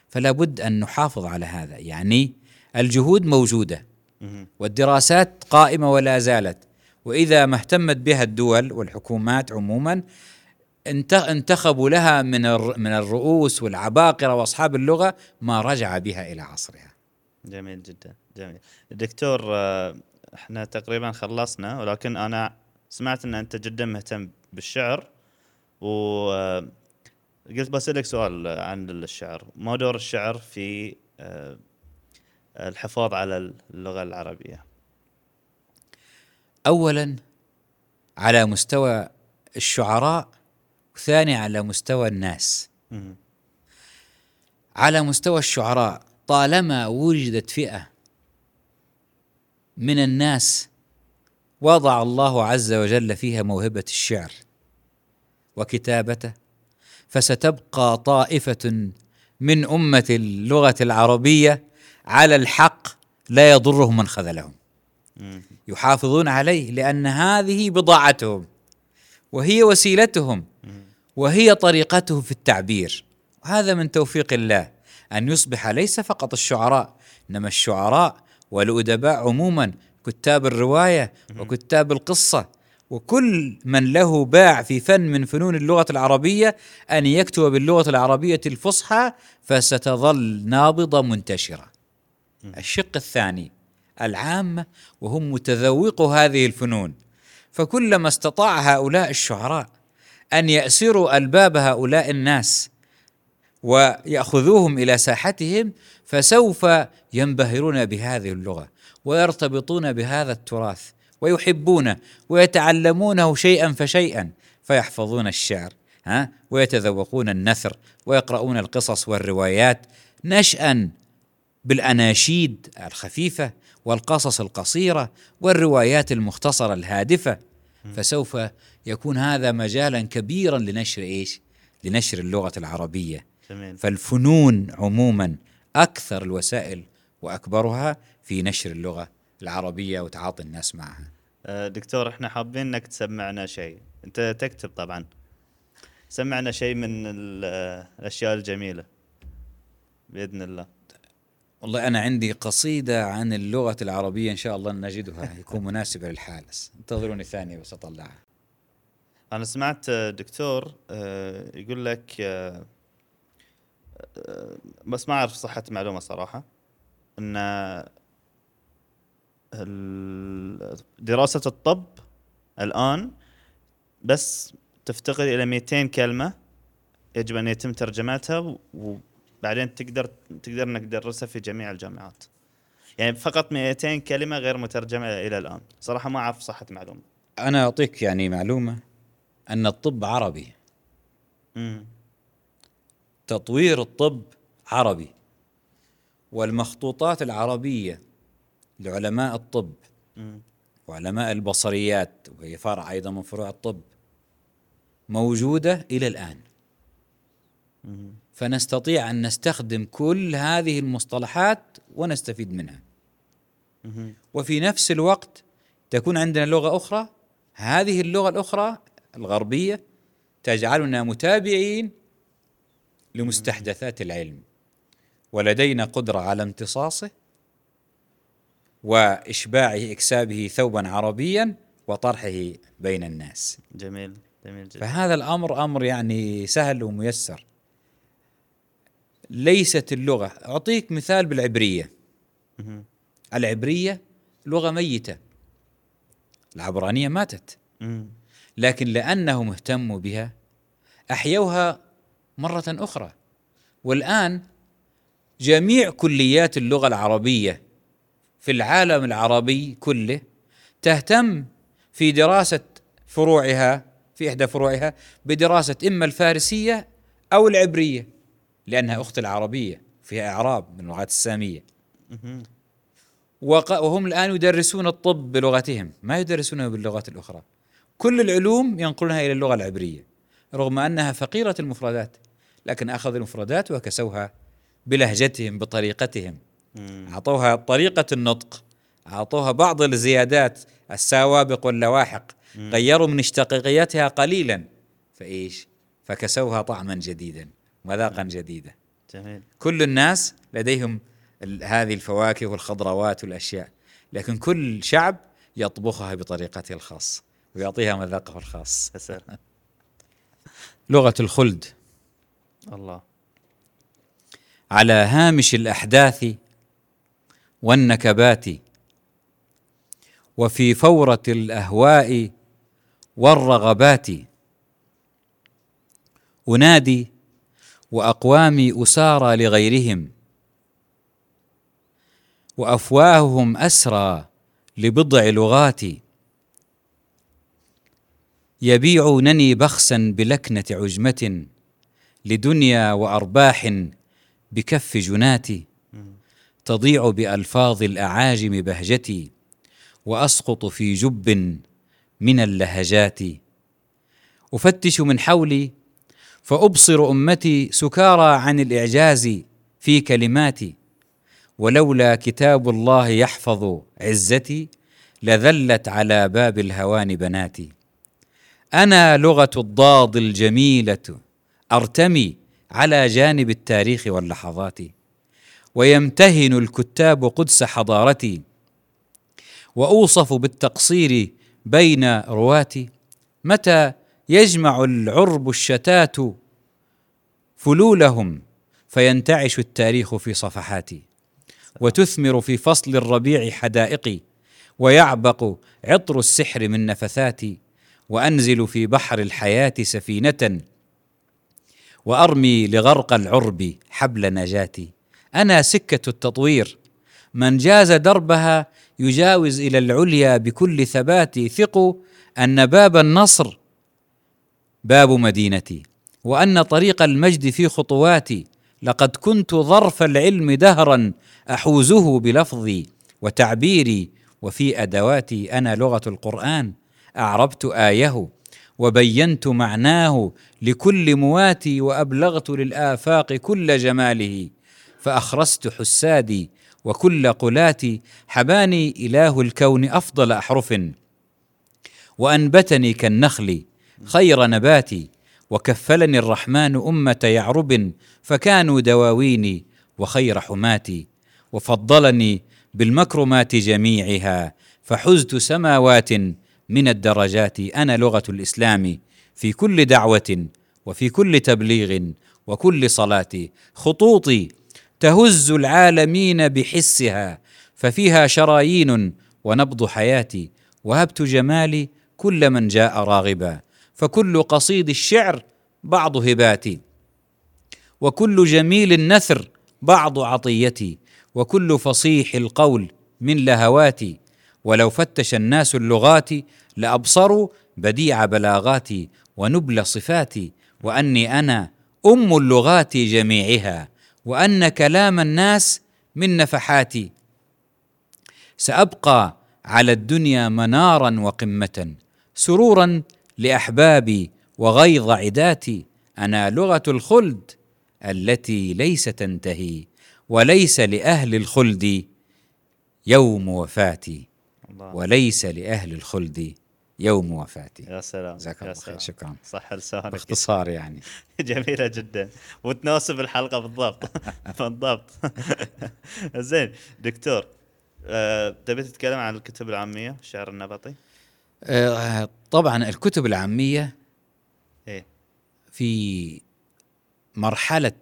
فلا بد أن نحافظ على هذا. يعني الجهود موجودة. والدراسات قائمة ولا زالت وإذا ما اهتمت بها الدول والحكومات عموما انت- انتخبوا لها من من الرؤوس والعباقرة وأصحاب اللغة ما رجع بها إلى عصرها. جميل جدا جميل دكتور آه، إحنا تقريبا خلصنا ولكن أنا سمعت إن أنت جدا مهتم بالشعر و آه، قلت بسألك سؤال عن الشعر ما دور الشعر في آه، الحفاظ على اللغة العربية اولا على مستوى الشعراء وثاني على مستوى الناس. مم. على مستوى الشعراء طالما وجدت فئة من الناس وضع الله عز وجل فيها موهبة الشعر وكتابته فستبقى طائفة من أمة اللغة العربية على الحق لا يضرهم من خذلهم. يحافظون عليه لأن هذه بضاعتهم وهي وسيلتهم وهي طريقتهم في التعبير وهذا من توفيق الله أن يصبح ليس فقط الشعراء إنما الشعراء والأدباء عموما كتاب الرواية وكتاب القصة وكل من له باع في فن من فنون اللغة العربية أن يكتب باللغة العربية الفصحى فستظل نابضة منتشرة. الشق الثاني العامه وهم متذوقو هذه الفنون. فكلما استطاع هؤلاء الشعراء أن يأسروا ألباب هؤلاء الناس ويأخذوهم إلى ساحتهم فسوف ينبهرون بهذه اللغة ويرتبطون بهذا التراث ويحبونه ويتعلمونه شيئا فشيئا فيحفظون الشعر ها؟ ويتذوقون النثر ويقرؤون القصص والروايات نشأ بالأناشيد الخفيفة والقصص القصيرة والروايات المختصرة الهادفة فسوف يكون هذا مجالا كبيرا لنشر إيش؟ لنشر اللغة العربية. جميل. فالفنون عموما أكثر الوسائل وأكبرها في نشر اللغة العربية وتعاطي الناس معها. آه، دكتور إحنا حابين إنك تسمعنا شيء. أنت تكتب طبعا. سمعنا شيء من ال- الأشياء الجميلة بإذن الله. والله أنا عندي قصيدة عن اللغة العربية إن شاء الله نجدها يكون مناسبة للحالس. انتظروني ثانية بس أطلعها أنا سمعت دكتور آه، يقول لك آه، آه، بس ما أعرف صحة المعلومه صراحة إن ال- دراسة الطب الآن بس تفتقر إلى 200 كلمة يجب أن يتم ترجمتها وبعدين تقدر تقدر إنك تدرسها في جميع الجامعات. يعني فقط 200 كلمة غير مترجمة إلى الآن. صراحة ما أعرف صحة المعلومة. أنا أعطيك يعني معلومة أن الطب عربي. امم تطوير الطب عربي. والمخطوطات العربية لعلماء الطب. امم وعلماء البصريات وهي فرع أيضا من فروع الطب موجودة إلى الآن. مم. فنستطيع أن نستخدم كل هذه المصطلحات ونستفيد منها. وفي نفس الوقت تكون عندنا لغة أخرى. هذه اللغة الأخرى الغربية تجعلنا متابعين لمستحدثات العلم. ولدينا قدرة على امتصاصه وإشباعه إكسابه ثوبا عربيا وطرحه بين الناس. جميل جميل جدا. فهذا الأمر أمر يعني سهل وميسر. ليست اللغة. أعطيك مثال بالعبرية. مهم. العبرية لغة ميتة. العبرانية ماتت. لكن لأنهم اهتموا بها أحيوها مرة أخرى. والآن جميع كليات اللغة العربية في العالم العربي كله تهتم في دراسة فروعها في إحدى فروعها بدراسة إما الفارسية أو العبرية. لأنها أخت العربية فيها إعراب من اللغات السامية. وهم الآن يدرسون الطب بلغتهم ما يدرسونه باللغات الأخرى. كل العلوم ينقلونها إلى اللغة العبرية رغم أنها فقيرة المفردات لكن أخذوا المفردات وكسوها بلهجتهم بطريقتهم. أعطوها طريقة النطق أعطوها بعض الزيادات السوابق واللواحق. غيروا من اشتقاقياتها قليلا فإيش؟ فكسوها طعما جديدا. وذاقا جديدا جميل. كل الناس لديهم هذه الفواكه والخضروات والأشياء لكن كل شعب يطبخها بطريقته الخاصة ويعطيها مذاقه الخاص. حسن لغة الخلد. الله. على هامش الأحداث والنكبات وفي فورة الأهواء والرغبات أنادي واقوامي أسارى لغيرهم. وأفواههم أسرى لبضع لغات. يبيعونني بخسا بلكنة عجمة لدنيا وأرباح بكف جناتي. تضيع بألفاظ الأعاجم بهجتي وأسقط في جب من اللهجات. أفتش من حولي فأبصر أمتي سكارى عن الإعجاز في كلماتي ولولا كتاب الله يحفظ عزتي لذلت على باب الهوان بناتي. أنا لغة الضاد الجميلة أرتمي على جانب التاريخ واللحظات ويمتهن الكتاب قدس حضارتي وأوصف بالتقصير بين رواتي. متى يجمع العرب الشتات فلولهم فينتعش التاريخ في صفحاتي. وتثمر في فصل الربيع حدائقي ويعبق عطر السحر من نفثاتي وأنزل في بحر الحياة سفينة وأرمي لغرق العرب حبل نجاتي. أنا سكة التطوير من جاز دربها يجاوز إلى العليا بكل ثبات ثقوا أن باب النصر باب مدينتي. وأن طريق المجد في خطواتي. لقد كنت ظرف العلم دهرا أحوزه بلفظي وتعبيري. وفي أدواتي أنا لغة القرآن. أعربت إيه وبينت معناه لكل مواتي. وأبلغت للآفاق كل جماله. فأخرست حسادي وكل قلاتي. حباني إله الكون أفضل أحرف. وأنبتني كالنخل خير نباتي وكفلني الرحمن أمة يعرب فكانوا دواويني وخير حماتي وفضلني بالمكرمات جميعها فحزت سماوات من الدرجات أنا لغة الإسلام في كل دعوة وفي كل تبليغ وكل صلاة خطوطي تهز العالمين بحسها ففيها شرايين ونبض حياتي وهبت جمالي كل من جاء راغبا فكل قصيد الشعر بعض هباتي وكل جميل النثر بعض عطيتي وكل فصيح القول من لهواتي. ولو فتش الناس اللغات لأبصروا بديع بلاغاتي ونبل صفاتي وأني أنا أم اللغات جميعها وأن كلام الناس من نفحاتي. سأبقى على الدنيا منارا وقمة سرورا لأحبابي وغيظ عداتي أنا لغة الخلد التي ليس تنتهي وليس لأهل الخلد يوم وفاتي. الله. وليس لأهل الخلد يوم وفاتي. يا سلام. جزاك يا الله خير. شكرا. صح لسانك. باختصار يعني. جميلة جدا. وتناسب الحلقة بالضبط. بالضبط. زين دكتور أه تبي تتكلم عن الكتب العامية الشعر النبطي؟ طبعا الكتب العامية إيه. في مرحلة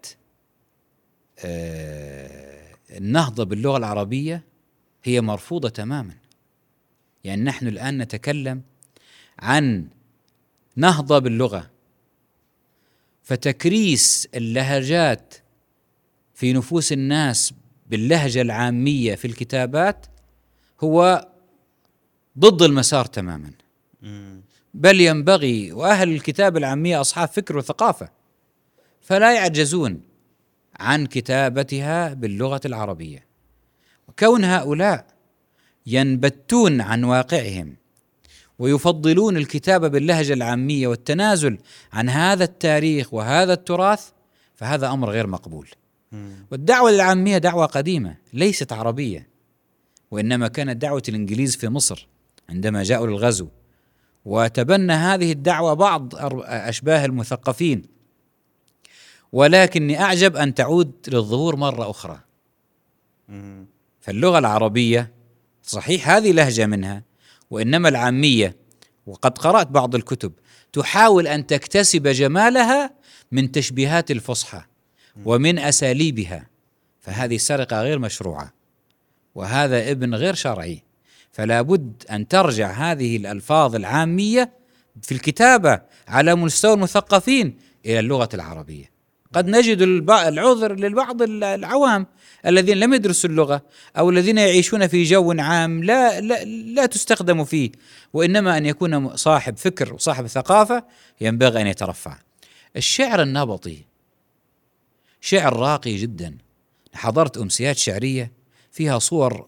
آه، النهضة باللغة العربية هي مرفوضة تماما. يعني نحن الآن نتكلم عن نهضة باللغة فتكريس اللهجات في نفوس الناس باللهجة العامية في الكتابات هو ضد المسار تماما. بل ينبغي وأهل الكتاب العامية أصحاب فكر وثقافة فلا يعجزون عن كتابتها باللغة العربية وكون هؤلاء ينبتون عن واقعهم ويفضلون الكتابه باللهجة العامية والتنازل عن هذا التاريخ وهذا التراث فهذا أمر غير مقبول. والدعوة العاميه دعوة قديمة ليست عربية وإنما كانت دعوة الإنجليز في مصر عندما جاءوا للغزو. وتبنى هذه الدعوة بعض أشباه المثقفين. ولكني أعجب أن تعود للظهور مرة أخرى. فاللغة العربية صحيح هذه لهجة منها وإنما العامية. وقد قرأت بعض الكتب تحاول أن تكتسب جمالها من تشبيهات الفصحى ومن أساليبها. فهذه سرقه غير مشروعة وهذا ابن غير شرعي. فلا بد أن ترجع هذه الألفاظ العامية في الكتابة على مستوى المثقفين إلى اللغة العربية قد نجد العذر للبعض ال- العوام الذين لم يدرسوا اللغة أو الذين يعيشون في جو عام لا لا, لا تستخدم فيه وإنما أن يكون صاحب فكر وصاحب ثقافة ينبغي أن يترفع. الشعر النبطي شعر راقي جدا حضرت أمسيات شعرية فيها صور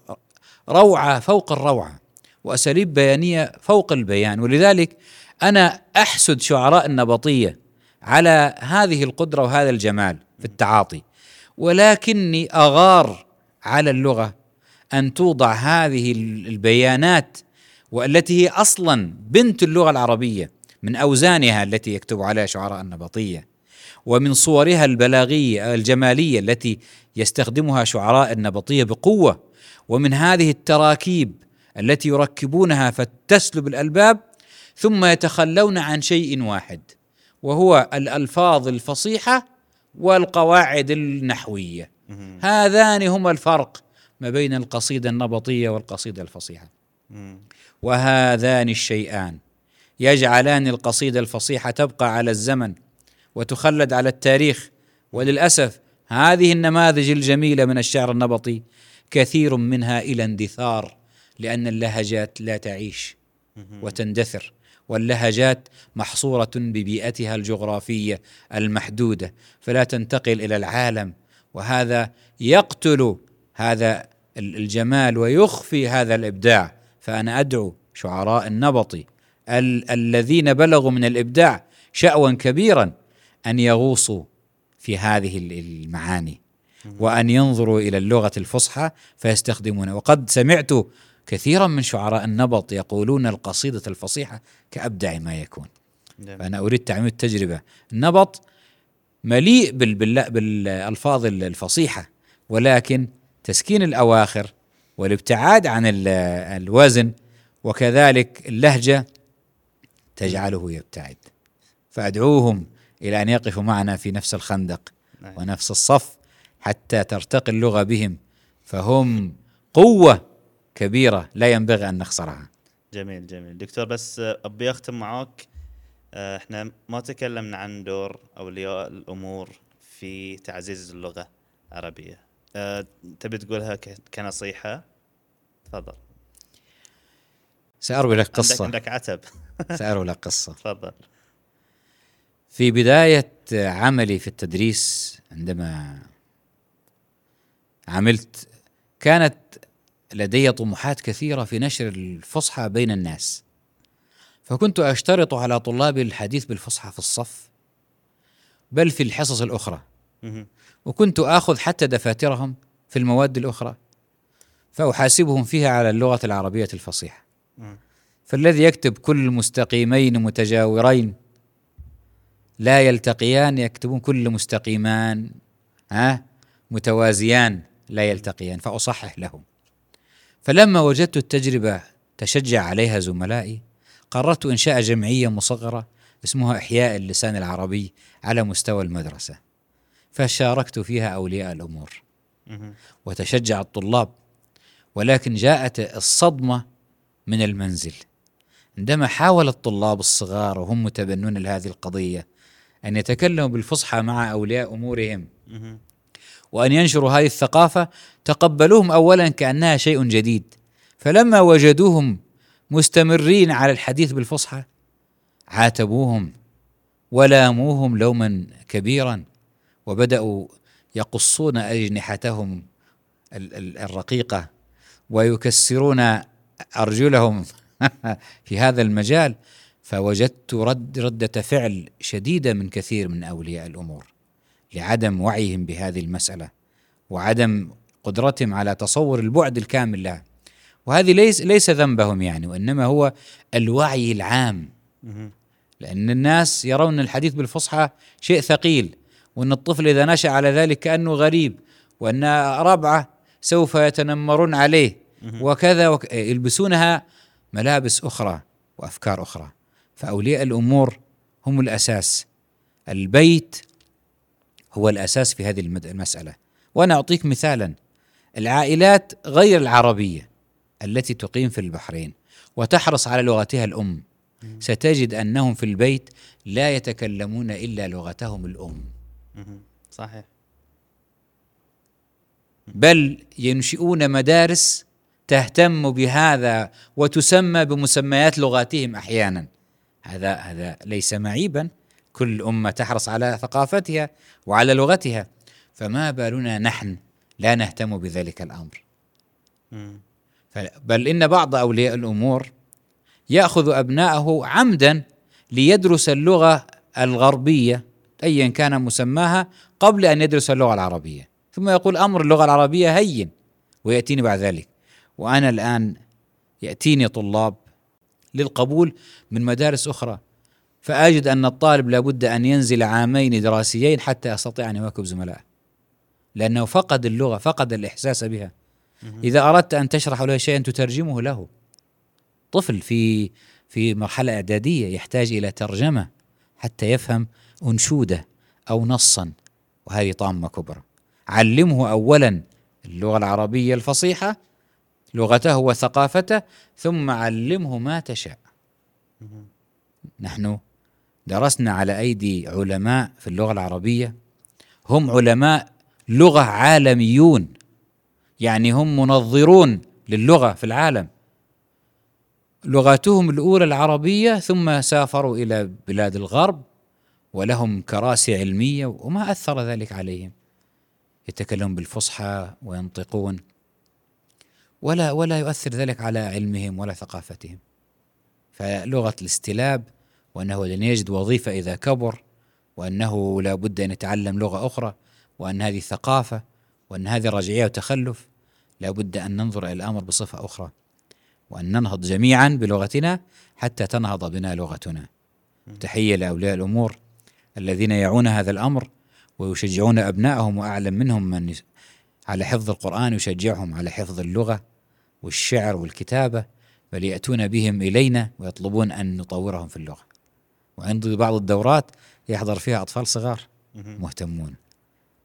روعة فوق الروعة وأساليب بيانية فوق البيان. ولذلك أنا أحسد شعراء النبطية على هذه القدرة وهذا الجمال في التعاطي. ولكني أغار على اللغة أن توضع هذه البيانات والتي هي أصلا بنت اللغة العربية من أوزانها التي يكتب عليها شعراء النبطية ومن صورها البلاغية الجمالية التي يستخدمها شعراء النبطية بقوة ومن هذه التراكيب التي يركبونها فتسلب الألباب ثم يتخلون عن شيء واحد وهو الألفاظ الفصيحة والقواعد النحوية. هذان هما الفرق ما بين القصيدة النبطية والقصيدة الفصيحة. وهذان الشيئان يجعلان القصيدة الفصيحة تبقى على الزمن وتخلد على التاريخ. وللأسف هذه النماذج الجميلة من الشعر النبطي كثير منها إلى اندثار لأن اللهجات لا تعيش وتندثر واللهجات محصورة ببيئتها الجغرافية المحدودة فلا تنتقل إلى العالم وهذا يقتل هذا الجمال ويخفي هذا الإبداع. فأنا أدعو شعراء النبطي ال- الذين بلغوا من الإبداع شأوا كبيرا أن يغوصوا في هذه المعاني. وأن ينظروا إلى اللغة الفصحى فيستخدمونها وقد سمعت كثيرا من شعراء النبط يقولون القصيدة الفصيحة كأبدع ما يكون. فأنا أريد تعميم التجربة. النبط مليء بال بال بالألفاظ الفصيحة ولكن تسكين الأواخر والابتعاد عن الوزن وكذلك اللهجة تجعله يبتعد. فأدعوهم إلى أن يقفوا معنا في نفس الخندق نعم. ونفس الصف حتى ترتقي اللغة بهم فهم قوة كبيرة لا ينبغي أن نخسرها. جميل جميل دكتور بس أبي أختم معك آه، إحنا ما تكلمنا عن دور أولياء الأمور في تعزيز اللغة العربية. أه تبي تقولها كنصيحة؟ تفضل. سأروي لك قصة عندك, عندك عتب سأروي لك قصة تفضل. في بداية عملي في التدريس عندما عملت كانت لدي طموحات كثيرة في نشر الفصحى بين الناس. فكنت أشترط على طلابي الحديث بالفصحى في الصف بل في الحصص الأخرى. وكنت آخذ حتى دفاترهم في المواد الأخرى فأحاسبهم فيها على اللغة العربية الفصيحة. فالذي يكتب كل مستقيمين متجاورين لا يلتقيان يكتبون كل مستقيمان ها متوازيان. لا يلتقيان فأصحح لهم. فلما وجدت التجربة تشجع عليها زملائي قررت إنشاء جمعية مصغرة اسمها إحياء اللسان العربي على مستوى المدرسة فشاركت فيها أولياء الأمور. وتشجع الطلاب ولكن جاءت الصدمة من المنزل. عندما حاول الطلاب الصغار وهم متبنون لهذه القضية أن يتكلموا بالفصحى مع أولياء أمورهم وأن ينشروا هذه الثقافة تقبلوهم اولا كأنها شيء جديد. فلما وجدوهم مستمرين على الحديث بالفصحى عاتبوهم ولاموهم لوما كبيرا وبدأوا يقصون أجنحتهم الرقيقة ويكسرون أرجلهم في هذا المجال فوجدت رد ردة فعل شديدة من كثير من أولياء الأمور. لعدم وعيهم بهذه المسألة وعدم قدرتهم على تصور البعد الكامل لها. وهذه ليس ليس ذنبهم يعني وإنما هو الوعي العام. لأن الناس يرون الحديث بالفصحى شيء ثقيل وإن الطفل إذا نشأ على ذلك كأنه غريب وإن ربعة سوف يتنمرون عليه. وكذا وك... يلبسونها ملابس أخرى وأفكار أخرى. فأولياء الأمور هم الأساس. البيت هو الأساس في هذه المسألة. وأنا أعطيك مثالا. العائلات غير العربية التي تقيم في البحرين وتحرص على لغتها الأم. ستجد أنهم في البيت لا يتكلمون إلا لغتهم الأم. صحيح. بل ينشئون مدارس تهتم بهذا وتسمى بمسميات لغاتهم أحيانا. هذا هذا ليس معيبا. كل أمة تحرص على ثقافتها وعلى لغتها فما بالنا نحن لا نهتم بذلك الأمر. بل إن بعض أولياء الأمور يأخذ أبناءه عمدا ليدرس اللغة الغربية ايا كان مسماها قبل أن يدرس اللغة العربية. ثم يقول أمر اللغة العربية هين ويأتيني بعد ذلك. وأنا الآن يأتيني طلاب للقبول من مدارس أخرى. فأجد أن الطالب لابد أن ينزل عامين دراسيين حتى يستطيع أن يواكب زملائه. لأنه فقد اللغة فقد الإحساس بها. إذا أردت أن تشرح له شيئا تترجمه له. طفل في في مرحلة إعدادية يحتاج إلى ترجمة حتى يفهم أنشودة أو نصا وهذه طامة كبرى. علمه أولا اللغة العربية الفصيحة لغته وثقافته ثم علمه ما تشاء. نحن درسنا على أيدي علماء في اللغة العربية. هم علماء لغة عالميون. يعني هم منظرون للغة في العالم. لغتهم الأولى العربية ثم سافروا إلى بلاد الغرب ولهم كراسي علمية وما أثر ذلك عليهم. يتكلمون بالفصحى وينطقون. ولا ولا يؤثر ذلك على علمهم ولا ثقافتهم. فلغة الاستلاب وأنه لن يجد وظيفة إذا كبر وأنه لا بد أن يتعلم لغة أخرى وأن هذه ثقافة وأن هذه رجعية وتخلف. لا بد أن ننظر إلى الأمر بصفة أخرى وأن ننهض جميعا بلغتنا حتى تنهض بنا لغتنا. تحية لأولياء الأمور الذين يعون هذا الأمر ويشجعون أبنائهم وأعلم منهم من على حفظ القرآن يشجعهم على حفظ اللغة والشعر والكتابة بل يأتون بهم إلينا ويطلبون أن نطورهم في اللغة. وعندي بعض الدورات يحضر فيها أطفال صغار مهتمون.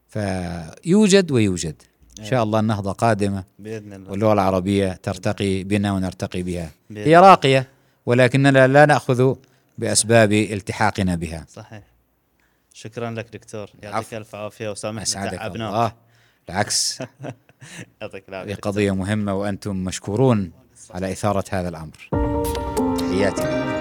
فيوجد ويوجد. إن شاء الله النهضة قادمة. بإذن الله. واللغة العربية ترتقي بنا ونرتقي بها. هي راقية ولكننا لا نأخذ بأسباب التحاقنا بها. صحيح. شكرا لك دكتور. يعطيك. ألف عافية وسامحنا تعبناك. الله. بالعكس يعطيك العافية. قضية مهمة وأنتم مشكورون على إثارة هذا الأمر. تحياتي